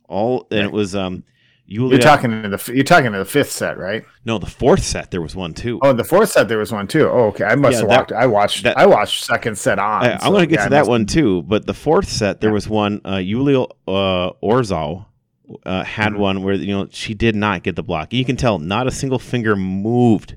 All and it was um. You're talking to the you're talking to the fifth set, right? no the fourth set there was one too. Oh, the fourth set there was one too. Oh, okay. I must Yeah, have that- watched. I watched. that- I watched second set on. I, so, I'm going to get yeah, to that one too. But the fourth set, there Yeah. was one. Uh, Yulia uh, Orzol uh, had Mhm. one where you know she did not get the block. You can tell not a single finger moved.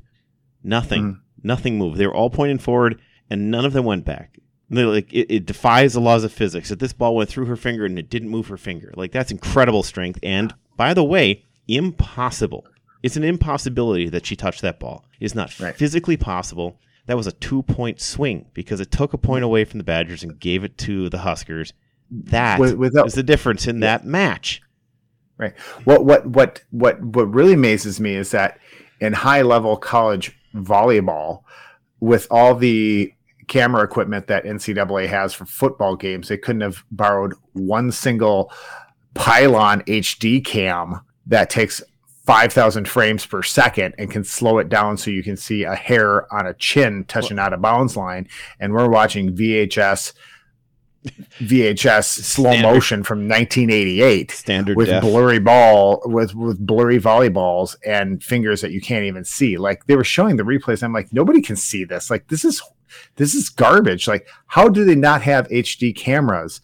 Nothing. Mhm. Nothing moved. They were all pointing forward, and none of them went back. They're like it, it defies the laws of physics that this ball went through her finger and it didn't move her finger. Like that's incredible strength. And by the way, impossible. It's an impossibility that she touched that ball. It's not Right. physically possible. That was a two point swing because it took a point away from the Badgers and gave it to the Huskers. That With- without- is the difference in that match. What what what what what really amazes me is that in high level college volleyball, with all the camera equipment that NCAA has for football games, they couldn't have borrowed one single pylon HD cam that takes 5,000 frames per second and can slow it down so you can see a hair on a chin touching out of bounds line. And we're watching VHS VHS slow Standard. motion from 1988 Standard with def. blurry ball with with blurry volleyballs and fingers that you can't even see. Like they were showing the replays. I'm like, nobody can see this. Like this is this is garbage. Like how do they not have HD cameras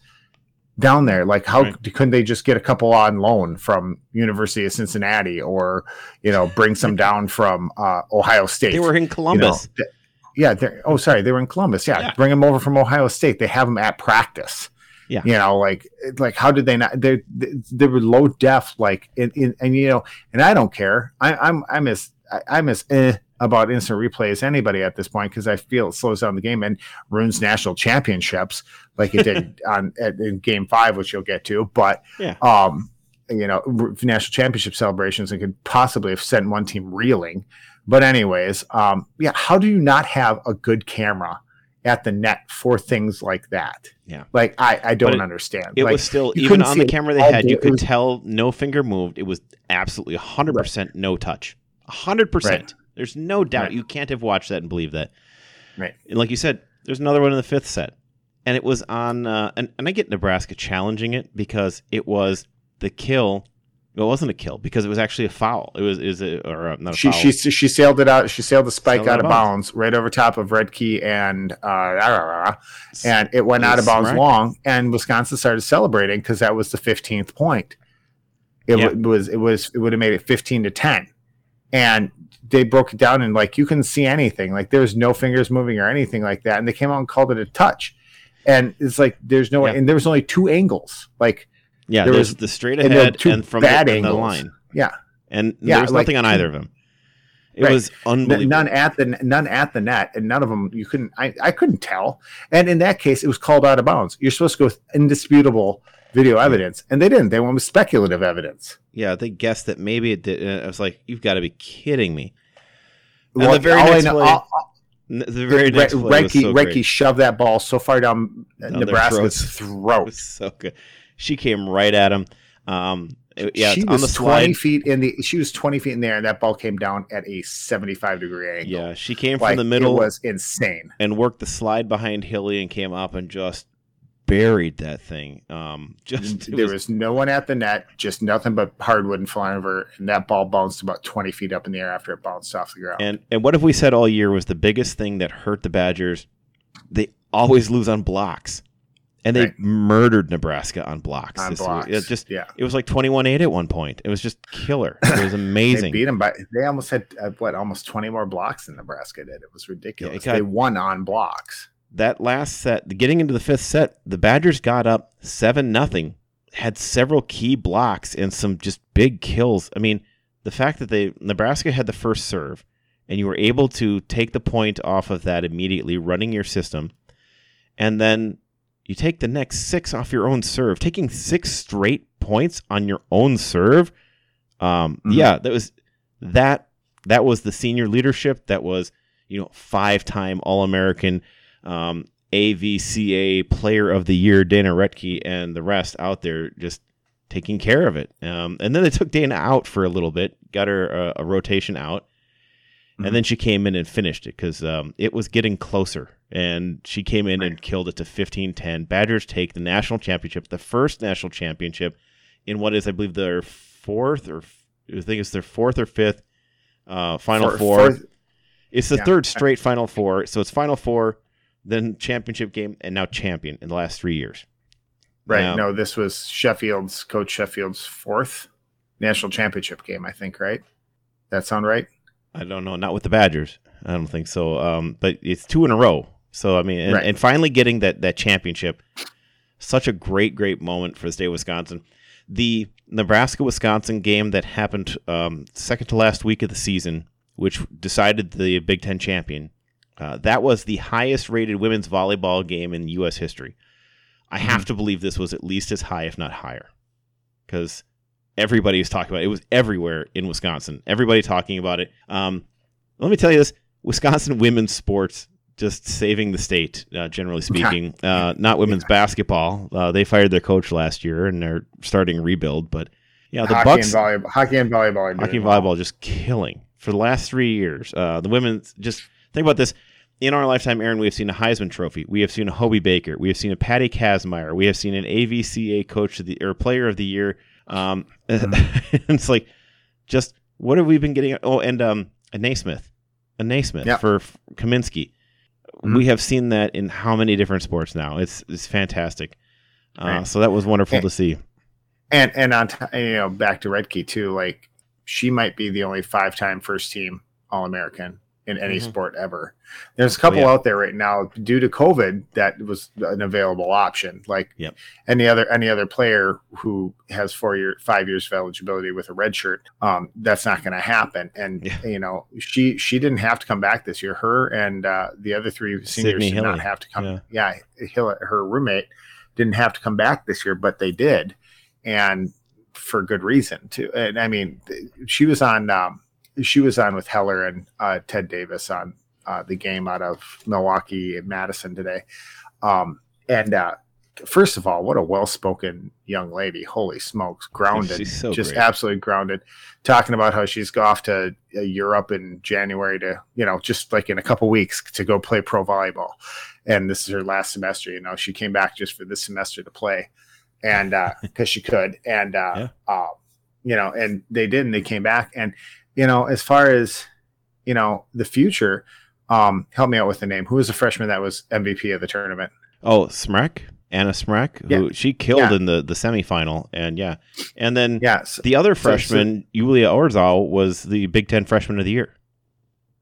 down there? Like how Right. couldn't they just get a couple on loan from University of Cincinnati or you know bring some down from uh, Ohio State? They were in you know? Columbus. Th- yeah, they're, oh sorry, they were in Columbus. Yeah, Yeah. bring them over from Ohio State. They have them at practice. Yeah. you know, like like how did they not? They they, were low def, like in, in and you know, and I don't care. I, I'm I'm as I'm as eh about instant replay as anybody at this point because I feel it slows down the game and ruins national championships like it did on at, in Game Five, which you'll get to. But Yeah. um, you know, national championship celebrations and could possibly have sent one team reeling. But anyways, um, yeah, how do you not have a good camera at the net for things like that? Yeah. like I I don't it- understand. It like, was still even on the camera they had, day. you could was- tell no finger moved. It was absolutely 100% no touch. 100%. Right. There's no doubt. Right. You can't have watched that and believe that. Right. And like you said, there's another one in the fifth set. And it was on, uh, and, and I get Nebraska challenging it because it was the kill it wasn't a kill because it was actually a foul. It was is it or uh, not a she foul. she she sailed it out. She sailed the spike Sailed out of bounds right over top of Rettke and uh, and it went out of bounds smart. long. And Wisconsin started celebrating because that was the fifteenth point. It Yeah. wa- was it was it would have made it fifteen to ten, and they broke it down and like you couldn't see anything. Like there was no fingers moving or anything like that. And they came out and called it a touch. And it's like there's no Yeah. and there was only two angles. Like yeah, there there's was- the straight and ahead two and from bad the, and the line, yeah, and Yeah, there was like- nothing on either of them. It Right. was unbelievable. none at the none at the net, and none of them you couldn't. I, I couldn't tell. And in that case, it was called out of bounds. You're supposed to go with indisputable video evidence, and they didn't. They went with speculative evidence. yeah, they guessed that maybe it did. Uh, and I was like, "You've got to be kidding me!" And Well, the very next know- play, all- the very next Re- play was Rettke, so Rettke shoved that ball so far down, Down Nebraska's throat. was so good. She came right at him. Um, yeah, she was the twenty feet in the. She was twenty feet in there, and that ball came down at a seventy-five degree angle. Yeah, she came like, from the middle It was insane. and worked the slide behind Hilley and came up and just buried that thing. Um, just there was- was, no one at the net, just nothing but hardwood and flying over, and that ball bounced about twenty feet up in the air after it bounced off the ground. and and what have we said all year was the biggest thing that hurt the Badgers? They always lose on blocks, and they Right. murdered Nebraska on blocks. on blocks. It just yeah, it was like twenty one eight at one point. It was just killer. It was they amazing. beat them by. They almost had uh, what almost twenty more blocks than Nebraska did. It was ridiculous. got- they won on blocks. that last set, getting into the fifth set, the Badgers got up seven nothing, had several key blocks and some just big kills. I mean, the fact that they Nebraska had the first serve, and you were able to take the point off of that immediately, running your system, and then you take the next six off your own serve, taking six straight points on your own serve. Um, Mhm. Yeah, that was that. That was the senior leadership. That was you know five time All American um, AVCA Player of the Year, Dana Rettke, and the rest out there just taking care of it. Um, and then they took Dana out for a little bit, got her a, a rotation out, Mhm. and then she came in and finished it because um, it was getting closer. And she came in and killed it to 15 10. Badgers take the national championship, the first national championship in what is, I believe, their fourth or I think it's their fourth or fifth uh, Final For- Four. fourth- It's the Yeah. third straight Final Four. So it's Final Four, then championship game, and now champion in the last three years. right. Um, no, this was Sheffield's coach Sheffield's fourth national championship game. I think. Right. That sound right? I don't know, not with the Badgers. I don't think so. Um, but it's two in a row. So I mean, and, Right. and finally getting that that championship, such a great, great moment for the state of Wisconsin. The Nebraska Wisconsin game that happened um, second to last week of the season, which decided the Big Ten champion. Uh, that was the highest rated women's volleyball game in U.S. history. I have to believe this was at least as high, if not higher, because everybody was talking about it. It was everywhere in Wisconsin. Everybody talking about it. Um, let me tell you this: Wisconsin women's sports just saving the state, uh, generally speaking. Uh, not women's basketball. Uh, they fired their coach last year and they're starting a rebuild. But yeah, the hockey Bucks, and volleyball. Hockey and volleyball. Hockey and volleyball, just killing for the last three years. Uh, the women's just think about this. In our lifetime, Aaron, we have seen a Heisman Trophy. We have seen a Hobey Baker. We have seen a Patty Kazmaier. We have seen an AVCA Coach of the or Player of the Year. Um, it's like just what have we been getting? Oh, and um, a Naismith, a Naismith Yeah. for Kaminsky. Mhm. We have seen that in how many different sports now? It's it's fantastic. Uh, Right. So that was wonderful And- to see. And and on t- you know back to Rettke too. Like she might be the only five time first team All American in any Mhm. sport ever. There's a couple yeah. out there right now due to COVID that was an available option. Like Yep. any other any other player who has four year five years of eligibility with a red shirt, um, that's not going to happen. And Yeah. you know she she didn't have to come back this year. Her and uh, the other three seniors Sydney did not have to come. Yeah. Yeah, Hill, her roommate didn't have to come back this year, but they did, and for good reason too. And I mean, she was on um, she was on with Heller and uh, Ted Davis on uh, the game out of Milwaukee and Madison today. Um, and uh, first of all, what a well spoken young lady! Holy smokes, grounded, She's so just great. absolutely grounded. Talking about how she's off to uh, Europe in January to you know just like in a couple weeks to go play pro volleyball, and this is her last semester. You know, she came back just for this semester to play, and because she could, and uh, uh, you know, and they did, and they came back. And you know, as far as you know, the future, um, help me out with the name. Who was the freshman that was MVP of the tournament? Oh, Smrek, Anna Smrek, Yeah. who she killed Yeah. in the the semifinal, and yeah, and then Yes, the other so- freshman, Yulia Orzol, was the Big Ten Freshman of the Year.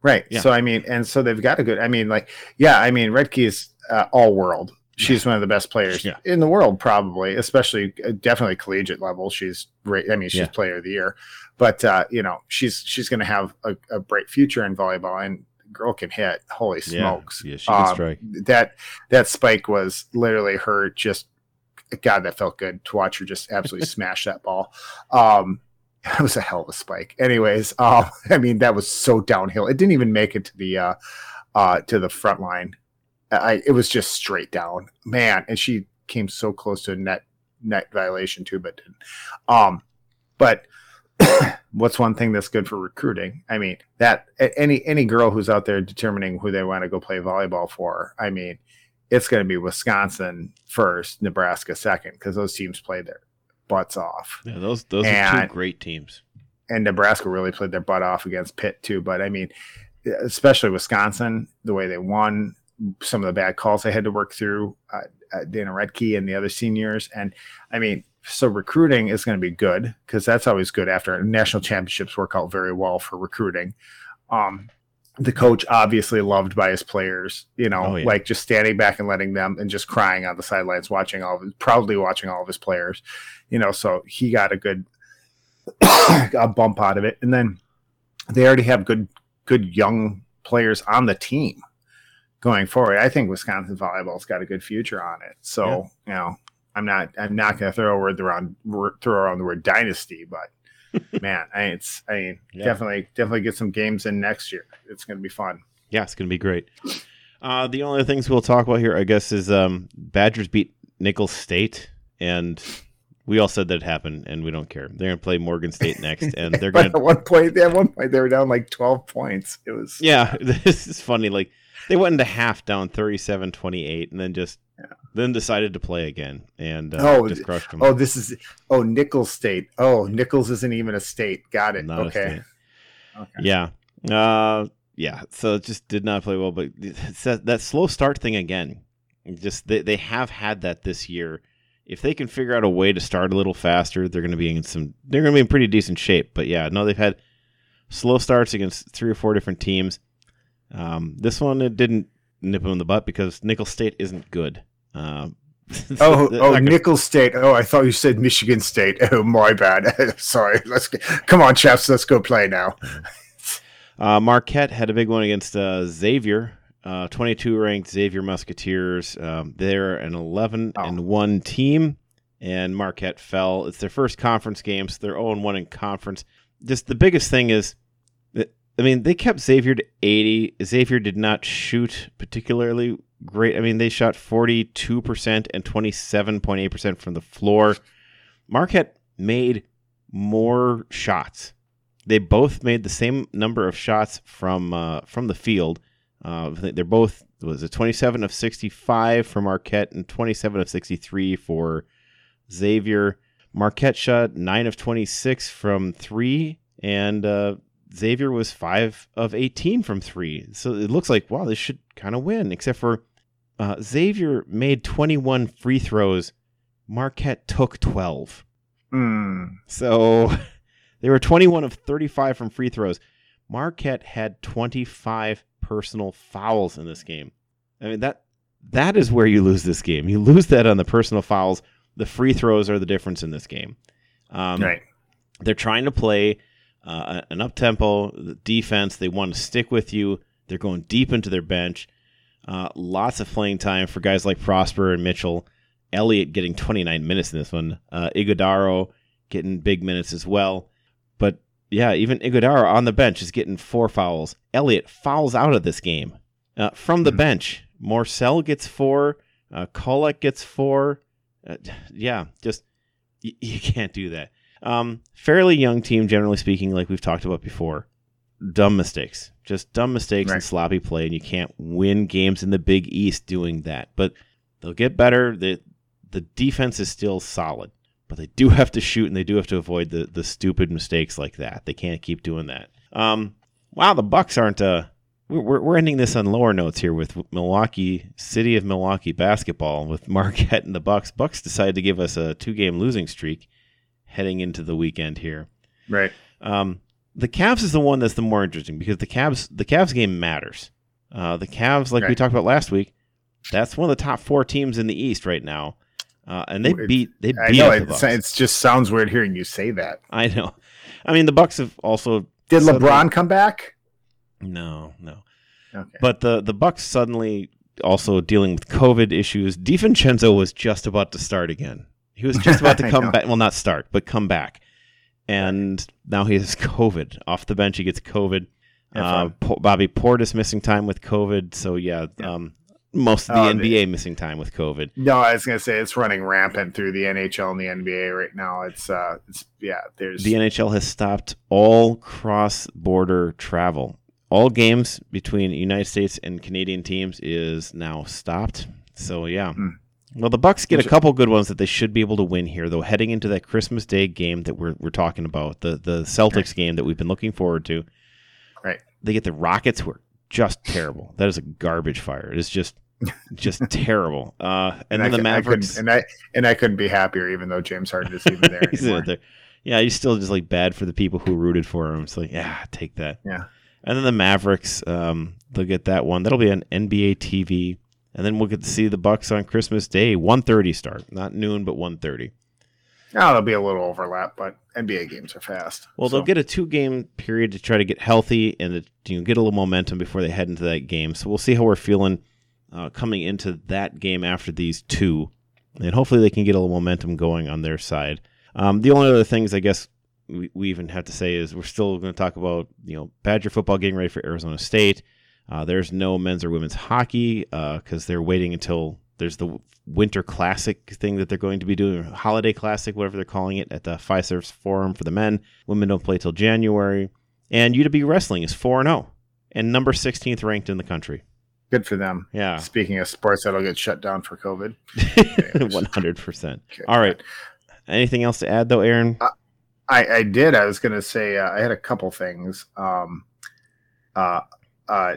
right. Yeah. So I mean, and so they've got a good. I mean, like, yeah, I mean, Rettke is uh, all world. She's one of the best players Yeah. in the world, probably, especially uh, definitely collegiate level. She's great. I mean, she's Yeah. player of the year, but uh, you know, she's she's going to have a, a bright future in volleyball, and girl can hit. Holy smokes! Yeah, she can Um, strike. that that spike was literally her just god that felt good to watch her just absolutely smash that ball um it was a hell of a spike anyways um i mean that was so downhill it didn't even make it to the uh uh to the front line i it was just straight down. Man and she came so close to a net net violation too but didn't. Um but what's one thing that's good for recruiting? I mean that any any girl who's out there determining who they want to go play volleyball for i mean it's going to be wisconsin first nebraska second because those teams play their butts off. Yeah, those those are two great teams. and nebraska really played their butt off against pitt too but i mean especially wisconsin the way they won some of the bad calls they had to work through uh, uh, dana Rettke and the other seniors. And i mean so recruiting is going to be good because that's always good after national championships work out very well for recruiting. Um the coach obviously loved by his players you know Oh, yeah. like just standing back and letting them and just crying on the sidelines watching all of his, proudly watching all of his players you know so he got a good a bump out of it. And then they already have good good young players on the team going forward i think wisconsin volleyball's got a good future on it so you know i'm not i'm not going to throw a word around throw around the word dynasty but man I, it's i mean Yeah. definitely definitely get some games in next year it's going to be fun Yeah, it's going to be great. Uh, the only things we'll talk about here, I guess, is um, Badgers beat Nicholls State, and we all said that it happened, and we don't care. They're going to play Morgan State next, and they're going to. at one point at one point they were down like 12 points it was Yeah, this is funny. Like they went into half down 37-28, and then just then decided to play again, and uh, Oh, just crushed them. oh this is oh nicholls state oh nicholls isn't even a state got it Not okay okay Yeah. Uh, yeah. So it just did not play well, but that, that slow start thing again. Just they, they have had that this year. If they can figure out a way to start a little faster, they're going to be in some. They're going to be in pretty decent shape. But yeah, no, they've had slow starts against three or four different teams. Um, this one it didn't nip him in the butt because Nicholls State isn't good. Um, Oh, oh, gonna- Nicholls State. Oh, I thought you said Michigan State. Oh, my bad. Sorry. Let's get, come on, chaps. Let's go play now. Uh, Marquette had a big one against uh, Xavier, uh, 22 ranked Xavier Musketeers. Um, they're an 11 Oh. and one team, and Marquette fell. It's their first conference game, so they're 0 and 1 in conference. Just the biggest thing is, I mean, they kept Xavier to 80. Xavier did not shoot particularly great. I mean, they shot 42% and 27.8% from the floor. Marquette made more shots they both made the same number of shots from uh, from the field. Uh, they're both was it 27 of 65 for Marquette and 27 of 63 for Xavier. Marquette shot 9 of 26 from 3 and uh, Xavier was 5 of 18 from 3. So it looks like wow, this should kind of win except for uh, Xavier made 21 free throws. Marquette took 12. Hmm. So they were 21 of 35 from free throws. Marquette had 25 personal fouls in this game. I mean that that is where you lose this game. You lose that on the personal fouls. The free throws are the difference in this game. Um, right. They're trying to play uh, an up tempo defense. They want to stick with you. They're going deep into their bench. Uh, lots of playing time for guys like Prosper and Mitchell. Elliott getting 29 minutes in this one. Uh, Ighodaro getting big minutes as well. But yeah, even Ighodaro on the bench is getting four fouls. Elliott fouls out of this game uh, from the Mhm. bench. Morsell gets four. Uh, Kolek gets four. Uh, yeah, just y- you can't do that. Um, fairly young team, generally speaking, like we've talked about before. Dumb mistakes, just dumb mistakes and sloppy play, and you can't win games in the Big East doing that. But they'll get better. the The defense is still solid, but they do have to shoot and they do have to avoid the the stupid mistakes like that. They can't keep doing that. Um, wow, the Bucks aren't. Uh, we're we're ending this on lower notes here with Milwaukee City of Milwaukee basketball with Marquette and the Bucks. Bucks decided to give us a two game losing streak heading into the weekend here. Right. Um, the Cavs is the one that's the more interesting because the Cavs the Cavs game matters. Uh, the Cavs, like we talked about last week, that's one of the top four teams in the East right now, uh, and they It's- beat they I beat know the it, Bucks. it just sounds weird hearing you say that. I know. I mean, the Bucks have also Did suddenly- LeBron come back? No, no. Okay. But the the Bucks suddenly also dealing with COVID issues. DiVincenzo was just about to start again. He was just about to come back. Well, not start, but come back. And now he has COVID off the bench. He gets COVID. Uh. Po- Bobby Portis missing time with COVID. So yeah, Yeah. um, most of the Oh, NBA missing time with COVID. No, I was gonna say it's running rampant through the NHL and the NBA right now. It's uh, it's yeah. There's The NHL has stopped all cross-border travel. All games between United States and Canadian teams is now stopped. So yeah. Hmm. Well, the Bucks get a couple good ones that they should be able to win here, though. Heading into that Christmas Day game that we're we're talking about, the the Celtics game that we've been looking forward to. Right. They get the Rockets, who are just terrible. That is a garbage fire. It is just just terrible. Uh, and, then I the cou- I Mavericks. and I and I couldn't be happier, even though James Harden isn't even there He's anymore. there. Yeah, he's still just like bad for the people who rooted for him. It's like, yeah, take that. Yeah. And then the Mavericks, um, they'll get that one. That'll be on NBA TV, and then we'll get to see the Bucks on Christmas Day, 1.30 start, not noon, but 1.30. Oh, there'll be a little overlap, but NBA games are fast. Well, they'll get a two-game period to try to get healthy and to you know, get a little momentum before they head into that game. So we'll see how we're feeling uh, coming into that game after these two, and hopefully they can get a little momentum going on their side. Um, the only other things I guess we, we even have to say is we're still going to talk about you know Badger football getting ready for Arizona State. Uh, there's no men's or women's hockey because they're waiting until there's the Winter Classic thing that they're going to be doing, Holiday Classic, whatever they're calling it, at the Fiserv's Forum for the men. Women don't play till January. And UW Wrestling is 4 0 and number 16th ranked in the country. good for them. Yeah, Speaking of sports that'll get shut down for COVID. 100%. Okay. All right. Anything else to add, though, Aaron? I, I did. I was going to say uh, I had a couple things. Um, uh, uh,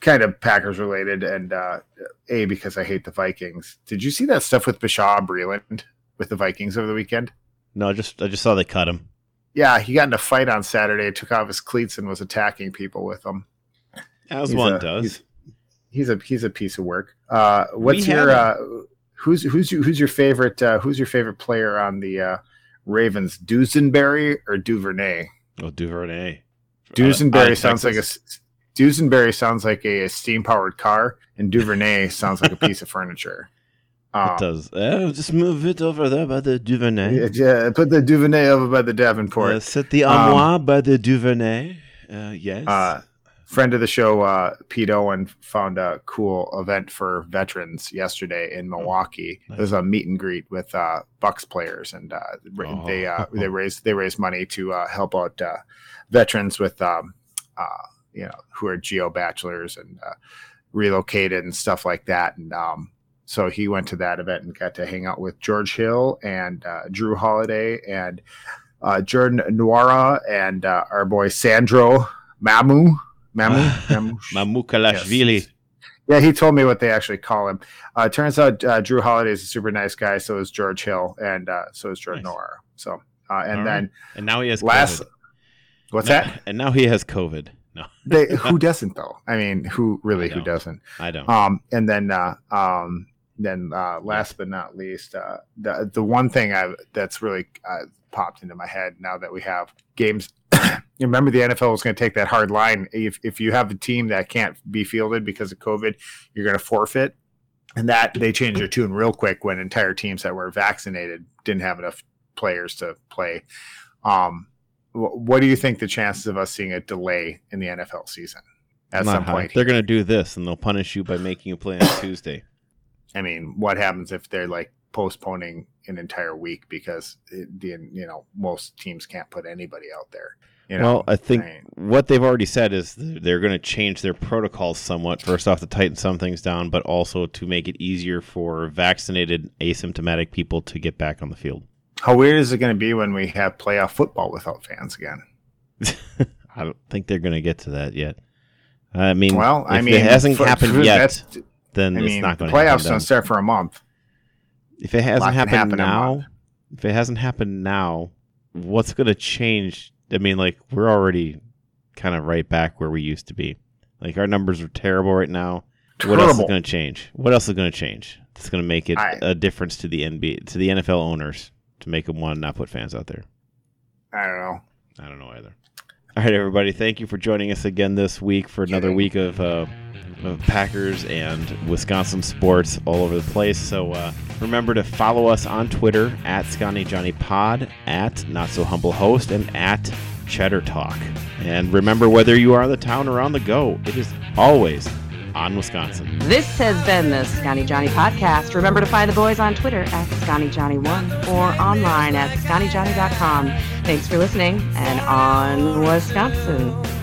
kind of Packers related, and uh, a because I hate the Vikings. Did you see that stuff with Bashaud Breeland with the Vikings over the weekend? No, just I just saw they cut him. Yeah, he got in a fight on Saturday, took off his cleats, and was attacking people with them. As He's one a- does. He's, he's a he's a piece of work. Uh, what's We your uh, who's who's your, who's your favorite uh, who's your favorite player on the uh, Ravens? Dusenberry or Duvernay? Oh, Duvernay. Out Dusenberry sounds like a Texas. Dusenberry sounds like a, steam powered car, and Duvernay sounds like a piece of furniture. Um, It does. Oh, just move it over there by the Duvernay. yeah, yeah, put the Duvernay over by the Davenport. Uh, set the Um, armoire by the Duvernay. Uh, yes. Uh, friend of the show, uh, Pete Owen, found a cool event for veterans yesterday in Milwaukee. Nice. It was a meet and greet with uh, Bucks players, and uh, Oh. they uh, they raised they raised money to uh, help out uh, veterans with um, uh, you know who are geo bachelors and uh, relocated and stuff like that. And um, so he went to that event and got to hang out with George Hill and uh, Jrue Holiday and uh, Jordan Nwora and uh, our boy Sandro Mamu. Mamu? Mamu? Mamukelashvili. Yes. Yeah, he told me what they actually call him. Uh, turns out uh, Jrue Holiday is a super nice guy. So is George Hill, and uh, so is Jordan Nice. Noir. So, uh, and All then And now he has last, COVID. what's No- that? And now he has COVID. No, They, who doesn't though? I mean, who really? Who doesn't? I don't. Um, and then, uh, um, then uh, last but not least, uh, the the one thing I that's really uh, popped into my head now that we have games. you remember the NFL was going to take that hard line. If if you have a team that can't be fielded because of COVID, you're going to forfeit. And that they changed their tune real quick when entire teams that were vaccinated didn't have enough players to play. Um, what do you think the chances of us seeing a delay in the NFL season at Not some high. point? They're going to do this, and they'll punish you by making you play on Tuesday. I mean, what happens if they're like postponing an entire week because it, the you know most teams can't put anybody out there. You know, well, I think mean, what they've already said is they're going to change their protocols somewhat. First off, to tighten some things down, but also to make it easier for vaccinated, asymptomatic people to get back on the field. How weird is it going to be when we have playoff football without fans again? I don't think they're going to get to that yet. I mean, Well, I if mean, it hasn't for- happened for- yet, then I it's not going to playoffs don't start for a month. If it hasn't happened happen now, if it hasn't happened now, what's going to change? I mean, like we're already kind of right back where we used to be. Like our numbers are terrible right now. Terrible. What else is going to change? What else is going to change? It's going to make it I- a difference to the NBA, to the NFL owners, to make them want to not put fans out there. I don't know. I don't know either. All right, everybody. Thank you for joining us again this week for another week of, uh, of Packers and Wisconsin sports all over the place. So uh, remember to follow us on Twitter at Scotty Johnny Pod, at Not So Humble Host, and at Cheddar Talk. And remember, whether you are on the town or on the go, it is always on Wisconsin. This has been the Scotty Johnny podcast. Remember to find the boys on Twitter at ScottyJohnny1 or online at ScottyJohnny.com. Thanks for listening and on Wisconsin.